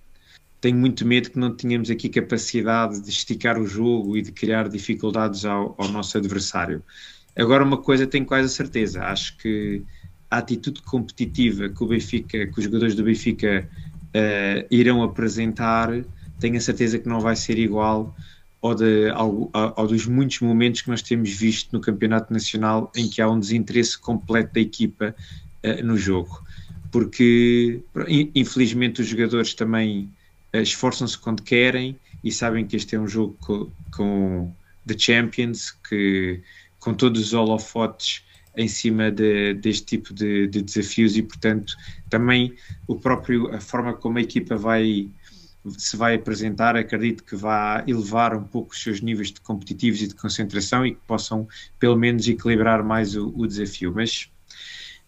tenho muito medo que não tenhamos aqui capacidade de esticar o jogo e de criar dificuldades ao, ao nosso adversário. Agora uma coisa tenho quase a certeza, acho que a atitude competitiva que o Benfica, que os jogadores do Benfica uh, irão apresentar, tenho a certeza que não vai ser igual ou, de, ao, dos muitos momentos que nós temos visto no Campeonato Nacional em que há um desinteresse completo da equipa uh, no jogo. Porque, infelizmente, os jogadores também uh, esforçam-se quando querem e sabem que este é um jogo com, com The Champions, que com todos os holofotes em cima de, deste tipo de, de, desafios e portanto também o próprio a forma como a equipa vai se vai apresentar, acredito que vai elevar um pouco os seus níveis de competitivos e de concentração e que possam, pelo menos, equilibrar mais o, o desafio. Mas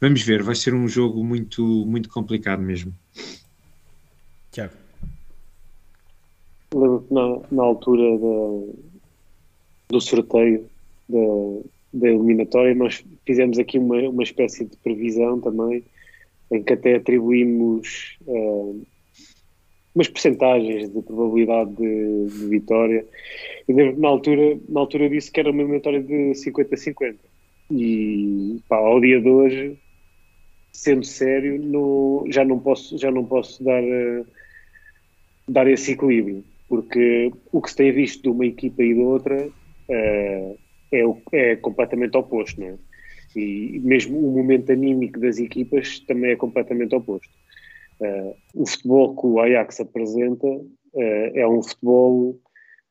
vamos ver, vai ser um jogo muito, muito complicado mesmo.
Tiago.
Lembro que na, na altura da, do sorteio da, da eliminatória nós fizemos aqui uma, uma espécie de previsão também em que até atribuímos uh, umas percentagens de probabilidade de, de vitória. E na altura, na altura disse que era uma vitória de 50-50. E pá, ao dia de hoje, sendo sério, já não posso, já não posso dar, uh, dar esse equilíbrio, porque o que se tem visto de uma equipa e de outra uh, é, é completamente oposto, não é? E mesmo o momento anímico das equipas também é completamente oposto. Uh, o futebol que o Ajax apresenta uh, é um futebol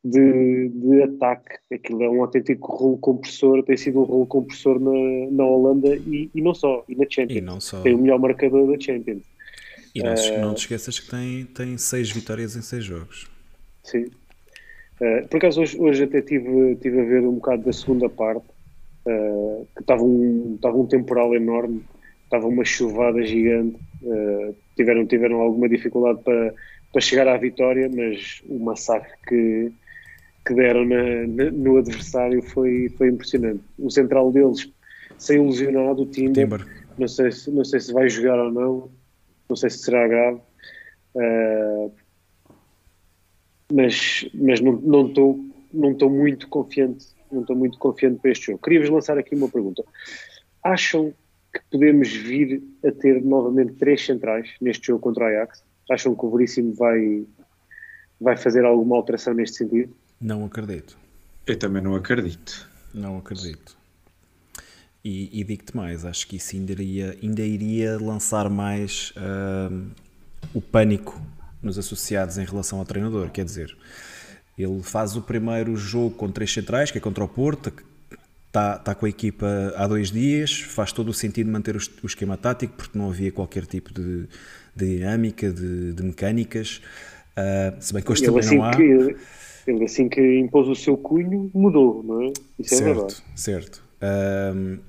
de, de ataque. Aquilo é um autêntico rolo compressor, tem sido um rolo compressor na, na Holanda e, e não só, e na Champions.
E só.
Tem o melhor marcador da Champions.
E não, uh, não te esqueças que tem, tem seis vitórias em seis jogos.
Sim. Uh, por acaso hoje, hoje até tive, tive a ver um bocado da segunda parte, uh, que estava um, estava um temporal enorme, estava uma chuvada gigante, tiveram, tiveram alguma dificuldade para, para chegar à vitória, mas o massacre que, que deram na, na, no adversário foi, foi impressionante. O central deles saiu lesionado, o Timber. Timber. Não, sei se, não sei se vai jogar ou não, não sei se será grave, uh, mas, mas não estou não estou muito confiante não estou muito confiante para este jogo. Queria-vos lançar aqui uma pergunta. Acham que podemos vir a ter novamente três centrais neste jogo contra o Ajax? Acham que o Veríssimo vai, vai fazer alguma alteração neste sentido?
Não acredito.
Eu também não acredito.
Não acredito. E, e digo-te mais, acho que isso ainda iria, ainda iria lançar mais uh, o pânico nos associados em relação ao treinador. Quer dizer, ele faz o primeiro jogo com três centrais, que é contra o Porto, está, está com a equipa há dois dias, faz todo o sentido manter o, o esquema tático, porque não havia qualquer tipo de, de dinâmica, de, de mecânicas. Uh, se bem que hoje também assim não há.
Que, ele assim que impôs o seu cunho, mudou, não é? Isso
certo,
é verdade.
Certo. Uh,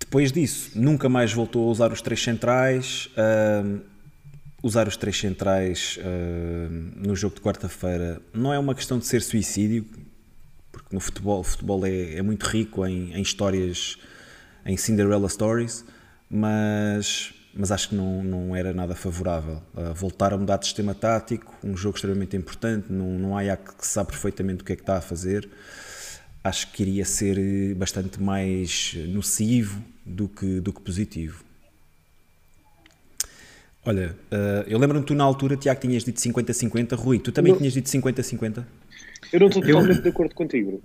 depois disso, nunca mais voltou a usar os três centrais. Uh, usar os três centrais no jogo de quarta-feira não é uma questão de ser suicídio, no futebol, o futebol é, é muito rico em, em histórias, em Cinderella Stories, mas mas acho que não, não era nada favorável. Uh, voltar a mudar de sistema tático, um jogo extremamente importante, não, não há que sabe perfeitamente o que é que está a fazer. Acho que iria ser eh, bastante mais nocivo do que, do que positivo. Olha, uh, eu lembro-me que tu na altura, Tiago, tinhas dito 50-50. Rui, tu também não. tinhas dito 50-50?
Eu não estou totalmente eu... de acordo contigo.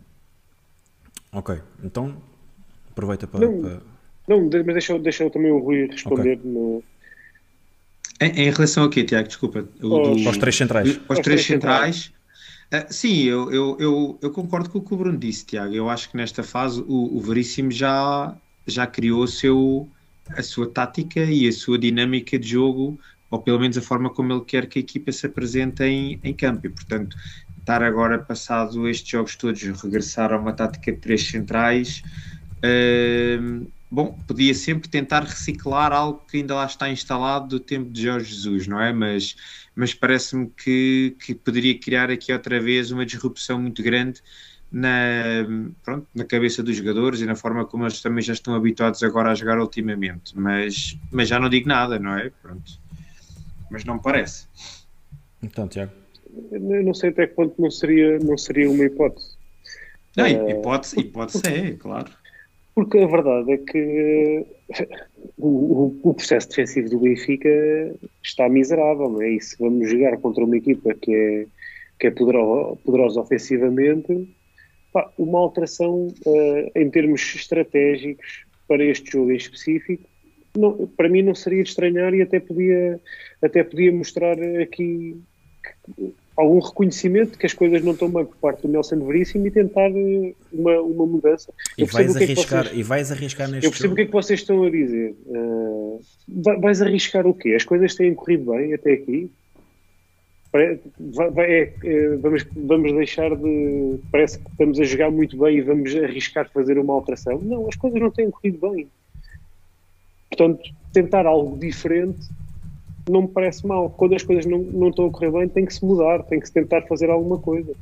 Ok, então aproveita para...
Não.
para
não, mas deixa, deixa também o Rui responder okay. no...
Em, em, relação ao quê, Tiago? Desculpa.
Aos, aos três centrais.
Aos, três centrais. Uh, sim, eu, eu, eu, eu, concordo com o que o Bruno disse, Tiago. Eu acho que nesta fase o, o Veríssimo já, já criou o seu, a sua tática e a sua dinâmica de jogo, ou pelo menos a forma como ele quer que a equipa se apresente em, em campo. E, portanto, estar agora, passado estes jogos todos, regressar a uma tática de três centrais. Uh, bom, podia sempre tentar reciclar algo que ainda lá está instalado do tempo de Jorge Jesus, não é? Mas, mas parece-me que, que poderia criar aqui outra vez uma disrupção muito grande na, pronto, na cabeça dos jogadores e na forma como eles também já estão habituados agora a jogar ultimamente. Mas, mas já não digo nada, não é? Pronto. Mas não me parece.
Então, Tiago.
Eu não sei até que ponto não seria, não seria uma hipótese.
Não, hipótese, hipótese é, claro.
Porque a verdade é que o, o, processo defensivo do Benfica está miserável, não é? E se vamos jogar contra uma equipa que é, que é poderosa, poderosa ofensivamente, pá, uma alteração uh, em termos estratégicos para este jogo em específico, não, para mim não seria de estranhar e até podia, até podia mostrar aqui algum reconhecimento de que as coisas não estão bem por parte do Nelson Veríssimo e tentar eh, uma, uma mudança.
E vais, é arriscar, vocês, e vais arriscar neste
Eu percebo jogo. o que é que vocês estão a dizer. Uh, vais arriscar o quê? As coisas têm corrido bem até aqui? Vai, vai, é, é, vamos, vamos deixar de. Parece que estamos a jogar muito bem e vamos arriscar fazer uma alteração. Não, as coisas não têm corrido bem. Portanto, tentar algo diferente não me parece mal. Quando as coisas não, não estão a correr bem, tem que se mudar, tem que se tentar fazer alguma coisa.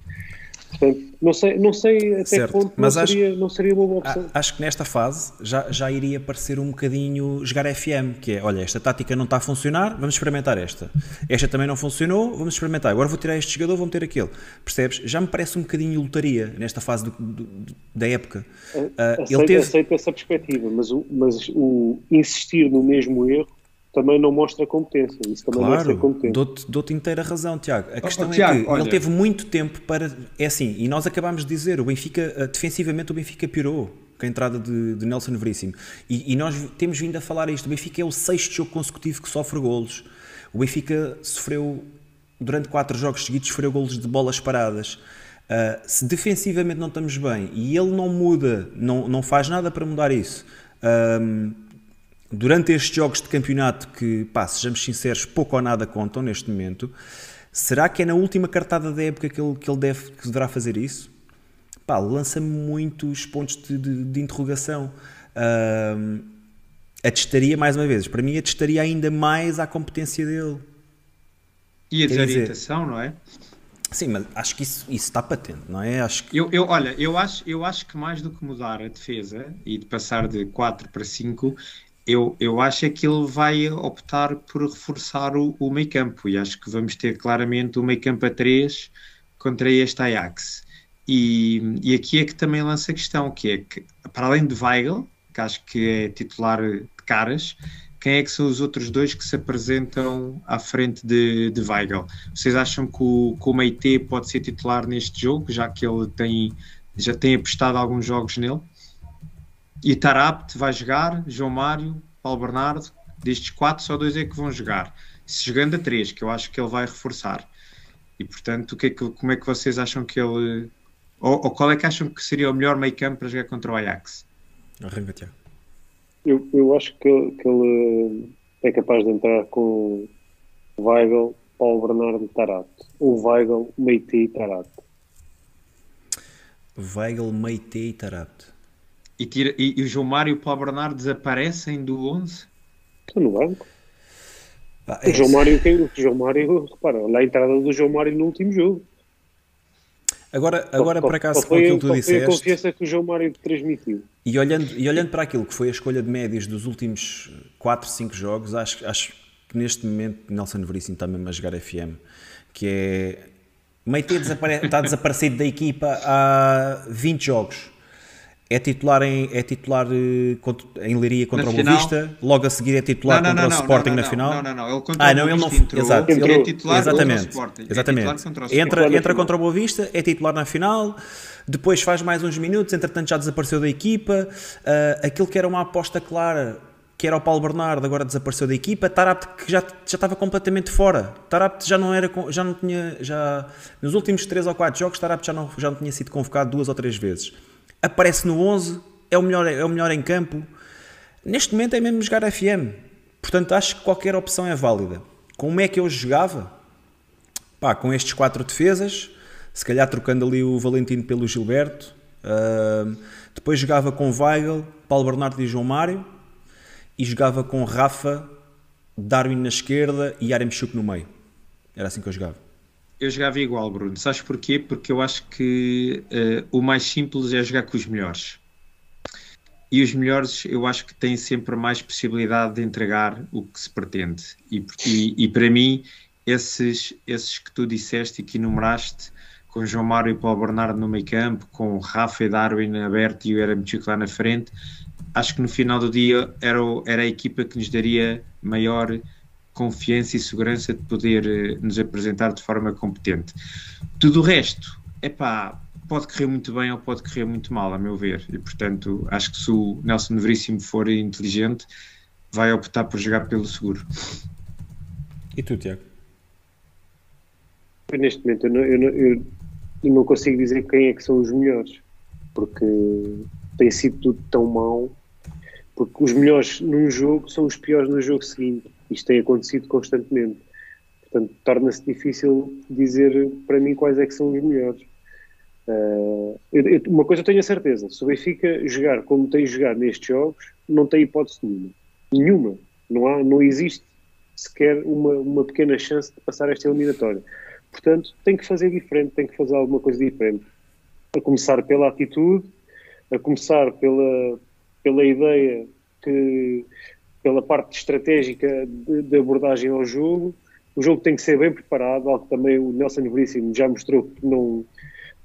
Portanto, não sei, não sei até certo, que ponto mas não, acho, seria, não seria uma boa opção.
Acho que nesta fase já, já iria parecer um bocadinho jogar FM, que é, olha, esta tática não está a funcionar, vamos experimentar esta. Esta também não funcionou, vamos experimentar. Agora vou tirar este jogador, vou meter aquele. Percebes? Já me parece um bocadinho lotaria nesta fase do, do, da época.
Uh, aceito, ele teve... aceito essa perspectiva, mas o, mas o insistir no mesmo erro também não mostra competência. Isso também claro, não é ser competente.
Dou-te dou inteira razão, Tiago. A questão oh, oh, Tiago, é que olha... ele teve muito tempo para. É assim, e nós acabámos de dizer, o Benfica, eh, defensivamente, o Benfica pirou com a entrada de, de Nelson Veríssimo. E, e, nós temos vindo a falar isto. O Benfica é o sexto jogo consecutivo que sofre golos. O Benfica sofreu durante quatro jogos seguidos sofreu golos de bolas paradas. Uh, se defensivamente não estamos bem e ele não muda, não, não faz nada para mudar isso, um, durante estes jogos de campeonato que, pá, sejamos sinceros, pouco ou nada contam neste momento, será que é na última cartada da época que ele, que ele deve, que deverá fazer isso? Pá, lança-me muitos pontos de, de, de interrogação. Um, atestaria, mais uma vez, para mim atestaria ainda mais à competência dele.
E a desorientação, não é?
Sim, mas acho que isso, isso está patente, não é? Acho que...
eu, eu, olha, eu acho, eu acho que mais do que mudar a defesa e de passar de 4 para 5, eu, eu acho que ele vai optar por reforçar o, o meio campo e acho que vamos ter claramente o meio campo a 3 contra este Ajax. E, e aqui é que também lança a questão, que é que, para além de Weigl, que acho que é titular de caras, quem é que são os outros dois que se apresentam à frente de, de Weigl? Vocês acham que o, que o Meite pode ser titular neste jogo, já que ele tem, já tem apostado alguns jogos nele? E Tarapt vai jogar, João Mário, Paulo Bernardo, destes quatro só dois é que vão jogar. Se jogando a três, que eu acho que ele vai reforçar. E portanto, o que é que, como é que vocês acham que ele. Ou, ou qual é que acham que seria o melhor meio campo para jogar contra o Ajax?
Arranca, Tiago.
Eu, eu acho que, que ele é capaz de entrar com Weigl, Paulo Bernardo e Tarato. Ou Weigl, Meite e Tarato.
Weigl, Meite e Tarato.
E, tira, e, e, o João Mário e o Paulo Bernardo desaparecem do 11?
Estão no banco. Ah, é o João Mário, o João Mário, repara, olha a entrada do João Mário no último jogo.
Agora, agora qual, por acaso, com aquilo que tu disseste.
a confiança que o João Mário transmitiu.
E olhando, e olhando para aquilo que foi a escolha de médias dos últimos 4, 5 jogos, acho, acho que neste momento Nelson Veríssimo está mesmo a jogar FM, que é. Meite está desaparecido da equipa há 20 jogos é titular em, é titular eh, em Leiria contra na o Boa Vista, logo a seguir é titular não, não, contra não, o Sporting na final.
Não, não, não, ele contra ah, não, ele não entrou, exato,
ele
é titular
exatamente,
contra o Sporting.
É exatamente. É contra o entra, entra contra o Boa Vista, é titular na final, depois faz mais uns minutos, entretanto já desapareceu da equipa. Uh, aquilo que era uma aposta clara, que era o Paulo Bernardo, agora desapareceu da equipa. Tarapt que já, já estava completamente fora. Tarapt já não era, já não tinha, já nos últimos 3 ou 4 jogos, Tarapt já não, já não tinha sido convocado duas ou três vezes aparece no 11, é o melhor, é o melhor em campo. Neste momento é mesmo jogar FM. Portanto, acho que qualquer opção é válida. Como é que eu jogava? Pá, com estes quatro defesas, se calhar trocando ali o Valentino pelo Gilberto. Uh, depois jogava com Weigl, Paulo Bernardo e João Mário. E jogava com Rafa, Darwin na esquerda e Aremchuk no meio. Era assim que eu jogava.
Eu jogava igual, Bruno. Sabes porquê? Porque eu acho que uh, o mais simples é jogar com os melhores. E os melhores, eu acho que têm sempre mais possibilidade de entregar o que se pretende. E, e, e para mim, esses, esses que tu disseste e que enumeraste, com João Mário e Paulo Bernardo no meio campo, com Rafa e Darwin aberto e o Eramchuk lá na frente, acho que no final do dia era, era a equipa que nos daria maior confiança e segurança de poder uh, nos apresentar de forma competente. Tudo o resto, é pá, pode correr muito bem ou pode correr muito mal, a meu ver. E portanto, acho que se o Nelson Veríssimo for inteligente, vai optar por jogar pelo seguro.
E tu, Tiago?
Neste momento, eu não, eu, não, eu não, consigo dizer quem é que são os melhores, porque tem sido tudo tão mau. Porque os melhores num jogo são os piores no jogo seguinte. Isto tem acontecido constantemente. Portanto, torna-se difícil dizer para mim quais é que são os melhores. Uh, eu, uma coisa eu tenho a certeza: se o Benfica jogar como tem jogado nestes jogos, não tem hipótese nenhuma. Nenhuma. Não, há, não existe sequer uma, uma pequena chance de passar esta eliminatória. Portanto, tem que fazer diferente, tem que fazer alguma coisa diferente. A começar pela atitude, a começar pela, pela ideia que pela parte estratégica de, de, abordagem ao jogo. O jogo tem que ser bem preparado, algo que também o Nelson Veríssimo já mostrou que não,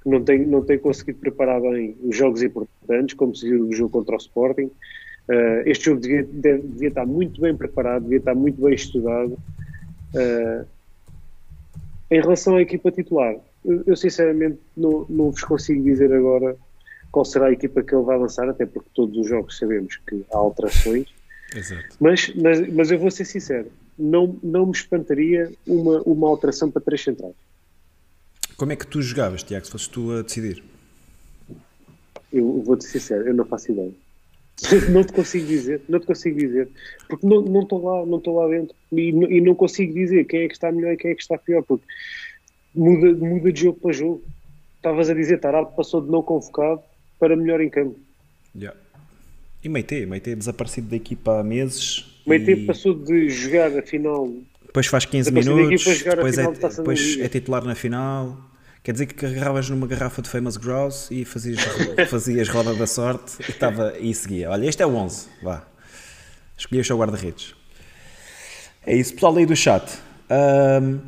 que não, tem, não tem conseguido preparar bem os jogos importantes, como se viu no jogo contra o Sporting. Uh, este jogo devia, deve, devia, estar muito bem preparado, devia estar muito bem estudado. Uh, em relação à equipa titular, eu, eu sinceramente não, não vos consigo dizer agora qual será a equipa que ele vai lançar, até porque todos os jogos sabemos que há alterações.
Exato.
Mas, mas, mas eu vou ser sincero, não, não me espantaria uma, uma alteração para três centrais.
Como é que tu jogavas, Tiago, se fosses tu a decidir?
Eu vou-te ser sincero, eu não faço ideia. não te consigo dizer, não te consigo dizer, porque não não estou lá, não estou lá dentro e, e, não consigo dizer quem é que está melhor e quem é que está pior, porque muda, muda de jogo para jogo. Estavas a dizer, Tarado passou de não convocado para melhor em campo.
Yeah. E Meite, Meite desaparecido da equipa há meses.
Meite
e...
passou de jogar a final.
Depois faz 15 minutos, depois, é, depois é titular na final. Quer dizer que agarravas numa garrafa de Famous Grouse e fazias, fazias roda da sorte e, tava, e seguia. Olha, este é o 11, vá. Escolhias o guarda-redes. É isso, pessoal aí do chat. Um,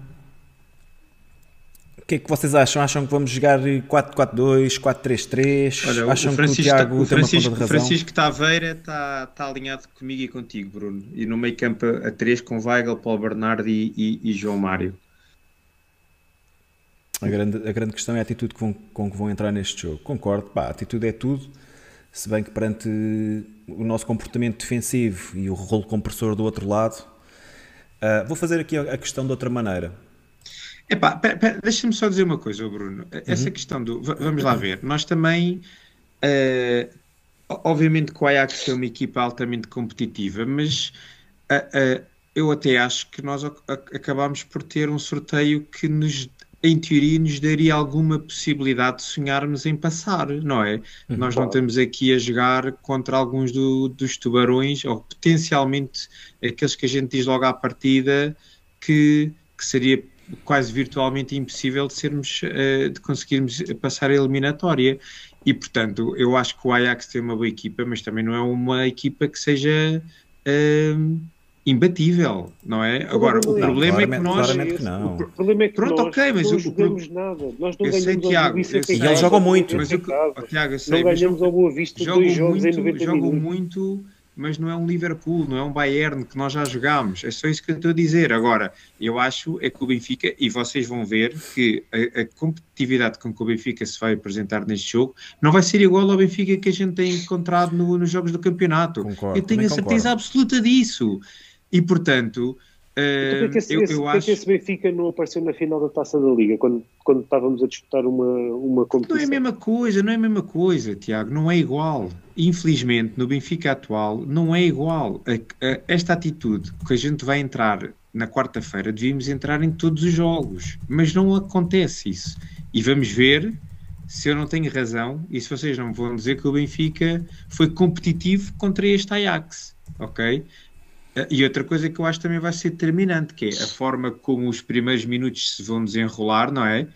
o que é que vocês acham? Acham que vamos jogar 4-4-2, 4-3-3?
Olha,
acham
o Francisco,
que o Tiago
o Francisco,
tem?
Francisco Taveira está tá alinhado comigo e contigo, Bruno. E no meio campo a 3 com Weigl, Paulo Bernardo e, e, e João Mário.
A grande, a grande questão é a atitude com, com que vão entrar neste jogo. Concordo, pá, a atitude é tudo, se bem que perante o nosso comportamento defensivo e o rolo compressor do outro lado, uh, vou fazer aqui a, a, questão de outra maneira.
Epá, deixa-me só dizer uma coisa, Bruno. Essa uhum. questão do. Vamos lá ver. Nós também. Uh, obviamente que o Ajax é uma equipa altamente competitiva, mas uh, uh, eu até acho que nós acabámos por ter um sorteio que nos em teoria, nos daria alguma possibilidade de sonharmos em passar, não é? Uhum. Nós não estamos aqui a jogar contra alguns do, dos tubarões, ou potencialmente aqueles que a gente diz logo à partida que, que seria quase virtualmente impossível de sermos, uh, de conseguirmos passar a eliminatória. E, portanto, eu acho que o Ajax tem uma boa equipa, mas também não é uma equipa que seja... Uh, imbatível, não é? Agora, o problema é que nós.
Que não.
O problema é que
Pronto,
nós
ok, mas
não
o,
jogamos nada. Nós não
eu sei, Tiago,
E eles jogam muito.
Mas eu, oh, Tiago, eu sei,
não ganhamos ao Boa Vista
jogam
dois jogos
muito,
em 90
jogam
minutos.
muito, mas não é um Liverpool, não é um Bayern que nós já jogámos. É só isso que eu estou a dizer. Agora, eu acho é que o Benfica, e vocês vão ver que a, a competitividade com que o Benfica se vai apresentar neste jogo não vai ser igual ao Benfica que a gente tem encontrado no, nos jogos do campeonato.
Concordo,
eu tenho a certeza
concordo.
absoluta disso. E portanto,
Então, porque esse,
eu,
esse,
eu
porque
acho.
esse Benfica não apareceu na final da Taça da Liga, quando, quando estávamos a disputar uma, uma
Não é
competição.
a mesma coisa, não é a mesma coisa, Tiago, não é igual. Infelizmente, no Benfica atual, não é igual. A- a- esta atitude que a gente vai entrar na quarta-feira, devíamos entrar em todos os jogos, mas não acontece isso. E vamos ver se eu não tenho razão e se vocês não me vão dizer que o Benfica foi competitivo contra este Ajax, ok? E outra coisa que eu acho também vai ser determinante, que é a forma como os primeiros minutos se vão desenrolar, não é?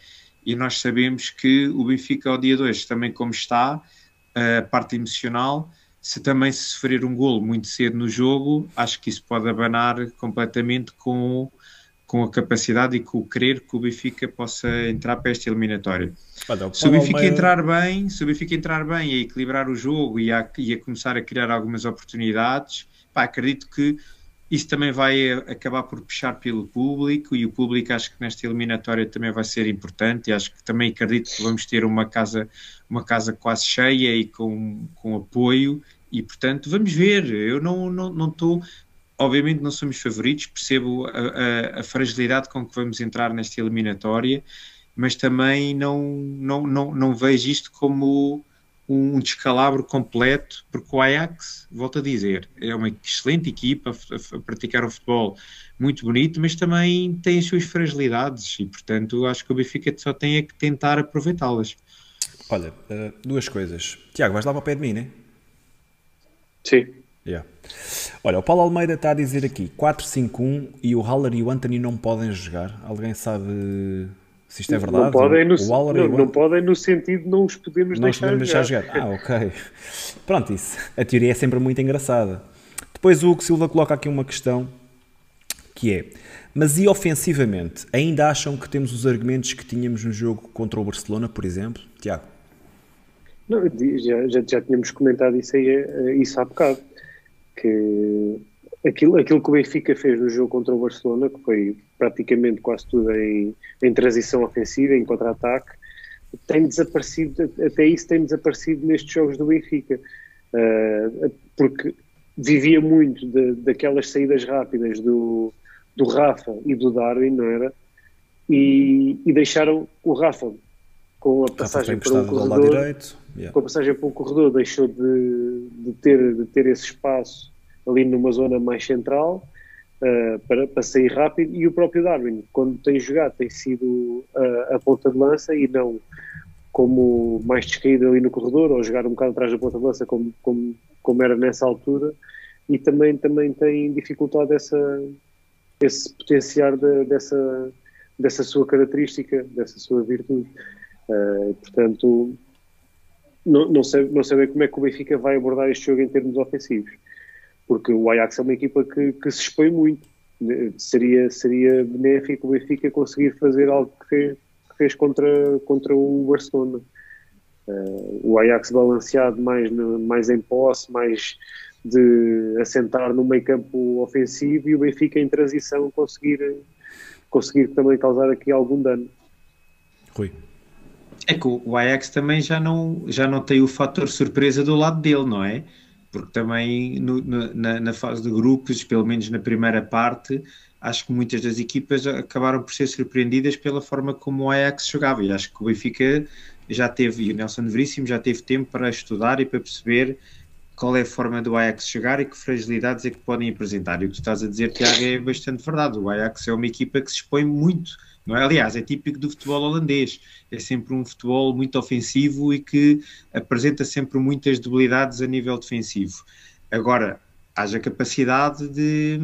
E nós sabemos que o Benfica ao dia 2, também como está, a parte emocional, se também se sofrer um golo muito cedo no jogo, acho que isso pode abanar completamente com, com a capacidade e com o querer que o Benfica possa entrar para esta eliminatória. Se o Benfica entrar bem, se o Benfica entrar bem e a equilibrar o jogo e a, e a começar a criar algumas oportunidades, pá, acredito que isso também vai eh, acabar por puxar pelo público e o público acho que nesta eliminatória também vai ser importante e acho que também acredito que vamos ter uma casa, uma casa quase cheia e com, com apoio e portanto vamos ver, eu não estou não, estou obviamente não somos favoritos, percebo a, a- a fragilidade com que vamos entrar nesta eliminatória, mas também não, não, não, não vejo isto como um descalabro completo, porque o Ajax, volto a dizer, é uma excelente equipa a, a praticar o futebol muito bonito, mas também tem as suas fragilidades e, portanto, acho que o Benfica só tem é que tentar aproveitá-las.
Olha, eh, duas coisas. Tiago, vais lá para o pé de mim, né?
Sim.
Yeah. Olha, o Paulo Almeida está a dizer aqui 4-5-1 e o Haller e o Anthony não podem jogar. Alguém sabe se isto é verdade?
Não podem, no,
o Haller e
não, não podem no sentido de não os podemos
não
deixar,
podemos deixar
jogar.
jogar. Ah, ok. Pronto, isso. A teoria é sempre muito engraçada. Depois o Hugo Silva coloca aqui uma questão que é, mas e ofensivamente? Ainda acham que temos os argumentos que tínhamos no jogo contra o Barcelona, por exemplo? Tiago?
Não, já, já, já tínhamos comentado isso, aí, eh, isso há bocado. Que aquilo, aquilo que o Benfica fez no jogo contra o Barcelona, que foi praticamente quase tudo em, em transição ofensiva, em contra-ataque, tem desaparecido, até isso tem desaparecido nestes jogos do Benfica. Eh, porque vivia muito de- daquelas saídas rápidas do, do Rafa e do Darwin, não era? E, e deixaram o Rafa com a passagem para um corredor, yeah. com a passagem para um corredor deixou de, de, ter, de ter esse espaço ali numa zona mais central uh, para, para sair rápido. E o próprio Darwin, quando tem jogado, tem sido a, a ponta de lança e não como mais descaído ali no corredor ou jogar um bocado atrás da ponta de lança como, como, como era nessa altura. E também, também tem dificultado essa, esse potenciar de, dessa, dessa sua característica, dessa sua virtude. Uh, portanto, não, não, sei, não sei bem como é que o Benfica vai abordar este jogo em termos ofensivos, porque o Ajax é uma equipa que, que se expõe muito. Seria, seria benéfico o Benfica conseguir fazer algo que fez, que fez contra, contra o Barcelona. Uh, o Ajax balanceado mais, mais em posse, mais de assentar no meio campo ofensivo e o Benfica em transição conseguir, conseguir também causar aqui algum dano.
Rui.
É que o Ajax também já não, já não tem o fator surpresa do lado dele, não é? Porque também no, na, na, fase de grupos, pelo menos na primeira parte, acho que muitas das equipas acabaram por ser surpreendidas pela forma como o Ajax jogava. E acho que o Benfica já teve, e o Nelson Veríssimo já teve tempo para estudar e para perceber qual é a forma do Ajax chegar e que fragilidades é que podem apresentar. E o que tu estás a dizer, Tiago, é bastante verdade. O Ajax é uma equipa que se expõe muito não é? Aliás, é típico do futebol holandês. É sempre um futebol muito ofensivo e que apresenta sempre muitas debilidades a nível defensivo. Agora, haja capacidade de,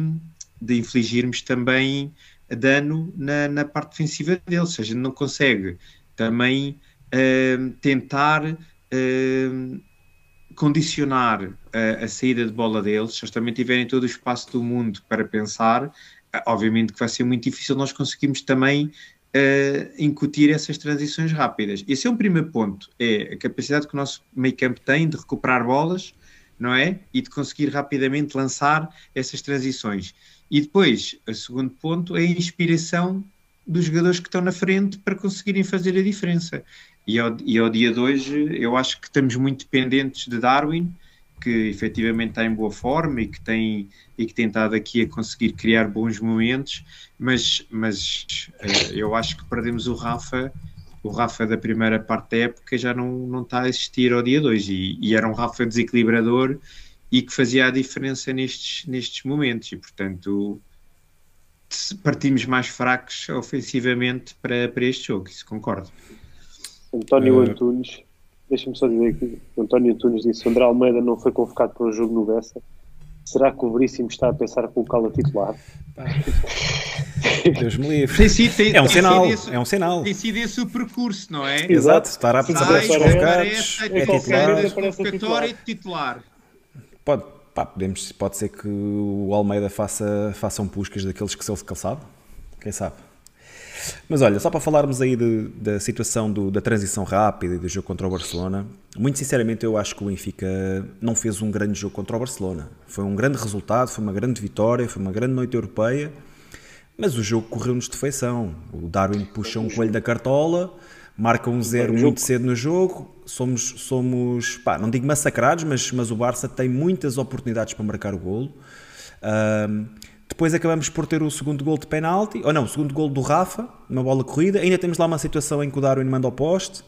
de infligirmos também dano na, na parte defensiva dele, ou seja, não consegue também uh, tentar uh, condicionar a, a, saída de bola deles, se eles também tiverem todo o espaço do mundo para pensar, obviamente que vai ser muito difícil nós conseguirmos também uh, incutir essas transições rápidas. Esse é um primeiro ponto, é a capacidade que o nosso meio campo tem de recuperar bolas, não é? E de conseguir rapidamente lançar essas transições. E depois, o segundo ponto é a inspiração dos jogadores que estão na frente para conseguirem fazer a diferença. E ao, e ao dia de hoje, eu acho que estamos muito dependentes de Darwin, que efetivamente está em boa forma e que tem, e que tem estado aqui a conseguir criar bons momentos, mas, mas uh, eu acho que perdemos o Rafa, o Rafa da primeira parte da época já não, não está a existir ao dia 2 e, e, era um Rafa desequilibrador e que fazia a diferença nestes, nestes momentos e portanto partimos mais fracos ofensivamente para, para este jogo, isso concordo.
António uh... Antunes Deixa-me só dizer que o António Antunes disse André Almeida não foi convocado para o jogo no Bessa. Será que o Veríssimo está a pensar colocá-lo a titular?
Deus me livre.
Tem sido, tem,
é um sinal, esse, é um sinal.
Tem sido esse o percurso, não é?
Exato, estar a
Sai, convocados, é, é titular. e titular.
Pode, pá, podemos, pode ser que o Almeida faça, faça um puscas daqueles que se ele calçado. Quem sabe? Mas olha, só para falarmos aí de, da situação do, da transição rápida e do jogo contra o Barcelona, muito sinceramente eu acho que o Benfica não fez um grande jogo contra o Barcelona. Foi um grande resultado, foi uma grande vitória, foi uma grande noite europeia, mas o jogo correu-nos de feição. O Darwin puxa um coelho da cartola, marca um zero muito cedo no jogo, somos, somos pá, não digo massacrados, mas, mas o Barça tem muitas oportunidades para marcar o golo. Um, depois acabamos por ter o segundo gol de penalti, ou não, o segundo gol do Rafa, uma bola corrida. Ainda temos lá uma situação em que o Darwin manda ao poste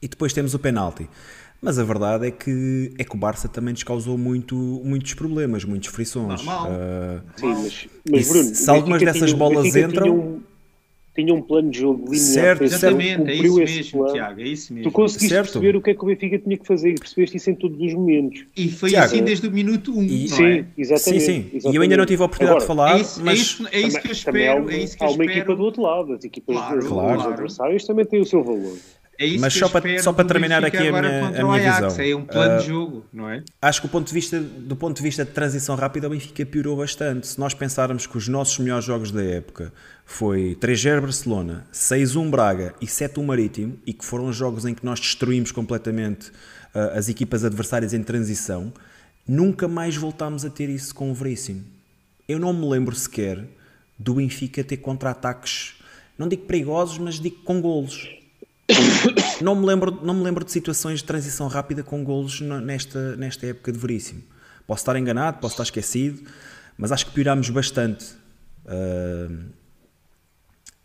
e depois temos o penalti. Mas a verdade é que, é que o Barça também nos causou muito, muitos problemas, muitos frições.
Normal. Uh, Sim, mas, mas Bruno,
se algumas dessas tinha, bolas entram
tinha um plano de jogo linear.
Certo, exatamente, é isso mesmo, plano. Tiago, é isso mesmo.
Tu conseguiste certo. perceber o que é que o Benfica tinha que fazer e percebeste isso em todos os momentos.
E foi Tiago, assim desde o minuto 1, um, e,
sim, é? exatamente, sim, sim.
E eu ainda não tive a oportunidade Agora, de falar,
é isso,
mas...
É isso, é isso que eu espero,
há,
é isso que
há
eu
uma
espero.
equipa do outro lado, as equipas claro, claro. dos adversários também têm o seu valor.
É
Mas só para, só para terminar aqui a minha, a minha Ajax, visão.
É um plano uh, de jogo, não é?
Acho que o ponto de vista, do ponto de vista de transição rápida, o Benfica piorou bastante. Se nós pensarmos que os nossos melhores jogos da época foi 3-0 Barcelona, 6-1 Braga e 7-1 Marítimo, e que foram jogos em que nós destruímos completamente uh, as equipas adversárias em transição, nunca mais voltámos a ter isso com o Veríssimo. Eu não me lembro sequer do Benfica ter contra-ataques, não digo perigosos, mas digo com golos não, me lembro, não me lembro de situações de transição rápida com golos nesta, nesta época de Veríssimo. Posso estar enganado, posso estar esquecido, mas acho que piorámos bastante Uh,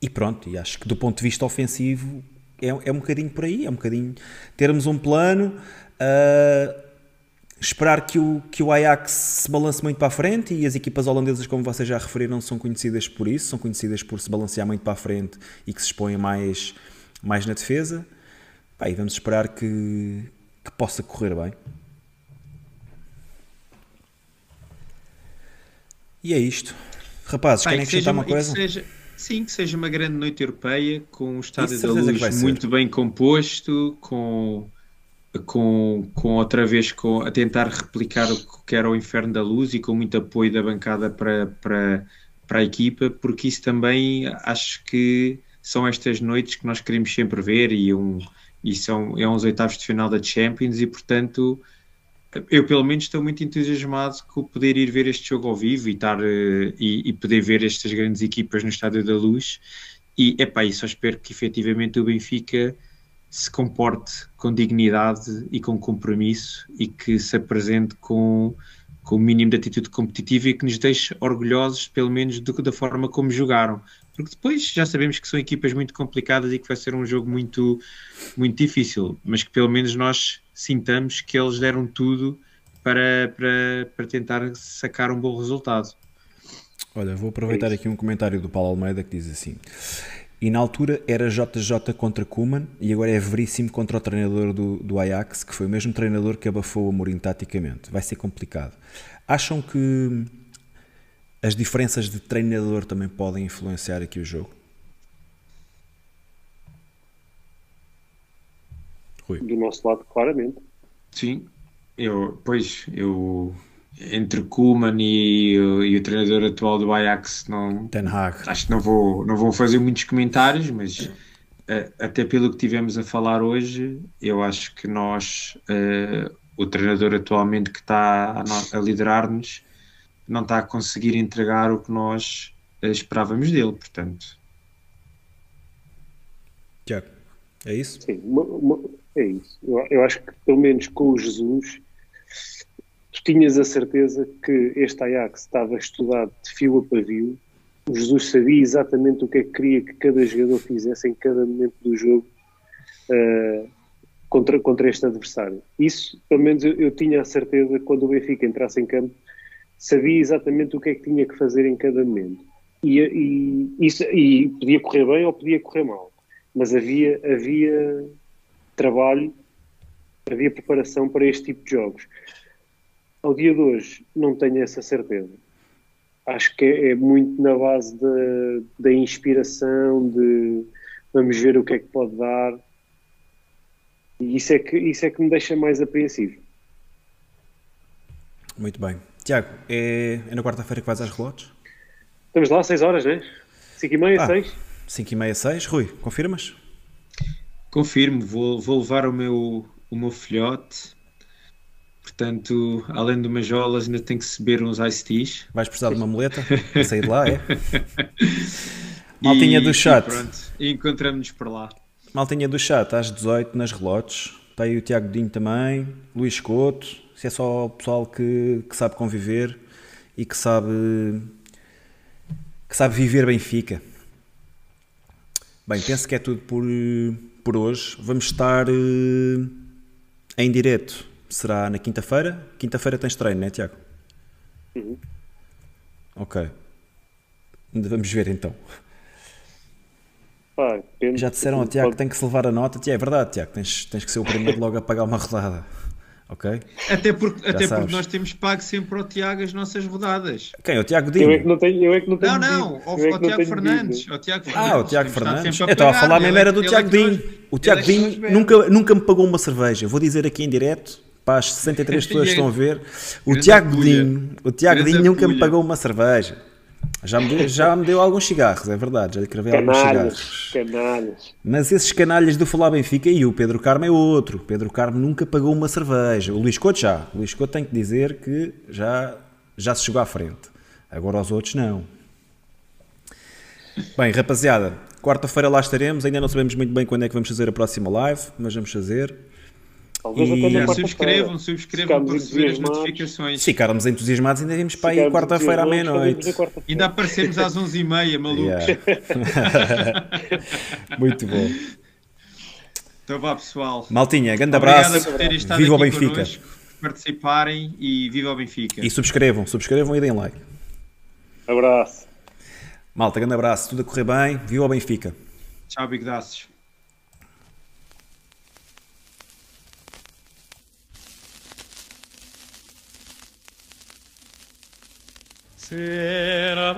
e pronto, e acho que do ponto de vista ofensivo é, é um bocadinho por aí, é um bocadinho termos um plano, uh, esperar que o, que o Ajax se balance muito para a frente e as equipas holandesas, como vocês já referiram, são conhecidas por isso, são conhecidas por se balancear muito para a frente e que se expõem mais, mais na defesa. Pá, e vamos esperar que, que possa correr bem. E é isto. Rapazes,
Pai,
querem
que
acrescentar uma coisa?
que seja- sim, que seja uma grande noite europeia, com o Estádio da Luz
ser.
muito bem composto, com, com, com outra vez com, a tentar replicar o que era o Inferno da Luz e com muito apoio da bancada para, para, para a equipa, porque isso também acho que são estas noites que nós queremos sempre ver e, um, e são é uns oitavos de final da Champions e portanto eu pelo menos estou muito entusiasmado com poder ir ver este jogo ao vivo e, estar, eh, e, e poder ver estas grandes equipas no Estádio da Luz. E, epá, e só espero que efetivamente o Benfica se comporte com dignidade e com compromisso e que se apresente com, com o mínimo de atitude competitiva e que nos deixe orgulhosos, pelo menos, do, da forma como jogaram. Porque depois já sabemos que são equipas muito complicadas e que vai ser um jogo muito, muito difícil, mas que pelo menos nós sintamos que eles deram tudo para, para, para tentar sacar um bom resultado.
Olha, vou aproveitar aqui um comentário do Paulo Almeida que diz assim: E na altura era JJ contra Kuman e agora é Veríssimo contra o treinador do, do Ajax, que foi o mesmo treinador que abafou o Amorim taticamente. Vai ser complicado. Acham que as diferenças de treinador também podem influenciar aqui o jogo? Rui.
Do nosso lado, claramente.
Sim, eu, pois, eu entre Koeman e, o- e o treinador atual do Ajax não,
Ten Hag.
acho que não vou, não vou fazer muitos comentários, mas eh, até pelo que tivemos a falar hoje, eu acho que nós, eh, o treinador atualmente que está a, a liderar-nos, não está a conseguir entregar o que nós eh, esperávamos dele, portanto.
Tiago, é isso?
Sim, uma- uma- é isso. Eu, eu acho que, pelo menos com o Jesus, tu tinhas a certeza que este Ajax estava estudado de fio a pavio. O Jesus sabia exatamente o que é que queria que cada jogador fizesse em cada momento do jogo eh, contra, contra este adversário. Isso, pelo menos, eu, eu tinha a certeza quando o Benfica entrasse em campo, sabia exatamente o que é que tinha que fazer em cada momento. E, e, isso, e podia correr bem ou podia correr mal. Mas havia, havia trabalho, havia preparação para este tipo de jogos. Ao dia de hoje, não tenho essa certeza. Acho que é, é muito na base da, da inspiração, de vamos ver o que é que pode dar. E isso é que, isso é que me deixa mais apreensivo.
Muito bem. Tiago, é, é na quarta-feira que vais às relotes?
Estamos lá, 6 horas, né? 5 e meia,
Ah.
6?
5 e meia, 6. Rui, confirmas?
Confirmo, vou, vou levar o meu, o meu filhote. Portanto, além de umas jolas, ainda tenho que se beber uns iced teas.
Vais precisar de uma muleta para sair de lá, é? Maltinha
E-
do
e
chat.
pronto, e encontramos-nos por lá.
Maltinha do chat, às 18 nas relotes. Está aí o Tiago Dinho também, Luís Couto. Se é só o pessoal que, que sabe conviver e que sabe que sabe viver Benfica. Bem, penso que é tudo por, por hoje. Vamos estar eh, em direto. Será na quinta-feira? Quinta-feira tens treino, não é, Tiago?
Uhum.
Ok. Vamos ver então.
Pá.
Já disseram ao Tiago que tem que se levar a nota. Tiago, é verdade, Tiago, tens, tens que ser o primeiro logo a pagar uma rodada. Ok?
Até porque, até
sabes.
porque nós temos pago sempre ao Tiago as nossas rodadas.
Quem? O Tiago
Eu é que
Dinho?
não tenho, eu é que não tenho
Não, não, ao,
é
ao Tiago
tenho
Fernandes. Ao Tiago Fernandes.
Ah, o Tiago Fernandes. Eu estava a falar mesmo
é
era do
ele é
Tiago Dinho. O Tiago
é
Dinho nunca, nunca me pagou uma cerveja. Vou dizer aqui em direto, para as 63 pessoas que estão a ver, o
Grande
Tiago. Dinho, o Tiago Dinho nunca me pagou uma cerveja. Já me, deu, já me deu alguns cigarros, é verdade, já lhe cravei alguns cigarros.
canalhas.
Mas esses canalhas do Falar Benfica e o Pedro Carmo é outro. Pedro Carmo nunca pagou uma cerveja. O Luís Couto já. O Luís Couto tem que dizer que já, já se chegou à frente. Agora os outros não. Bem, rapaziada, quarta-feira lá estaremos. Ainda não sabemos muito bem quando é que vamos fazer a próxima live, mas vamos fazer.
Talvez
E-
até na quarta-feira.
subscrevam, subscrevam para receber as notificações.
Se ficarmos entusiasmados, ainda vimos para aí quarta-feira à meia-noite.
Ainda aparecemos às 11h30, malucos.
Yeah. Muito bom.
Então vá, pessoal.
Maltinha, grande
Obrigado
abraço.
por terem estado
Viva o
aqui
Benfica.
connosco, por participarem e viva o Benfica.
E subscrevam, subscrevam e deem like.
Abraço.
Malta, grande abraço. Tudo a correr bem. Viva o Benfica.
Tchau, Fear
of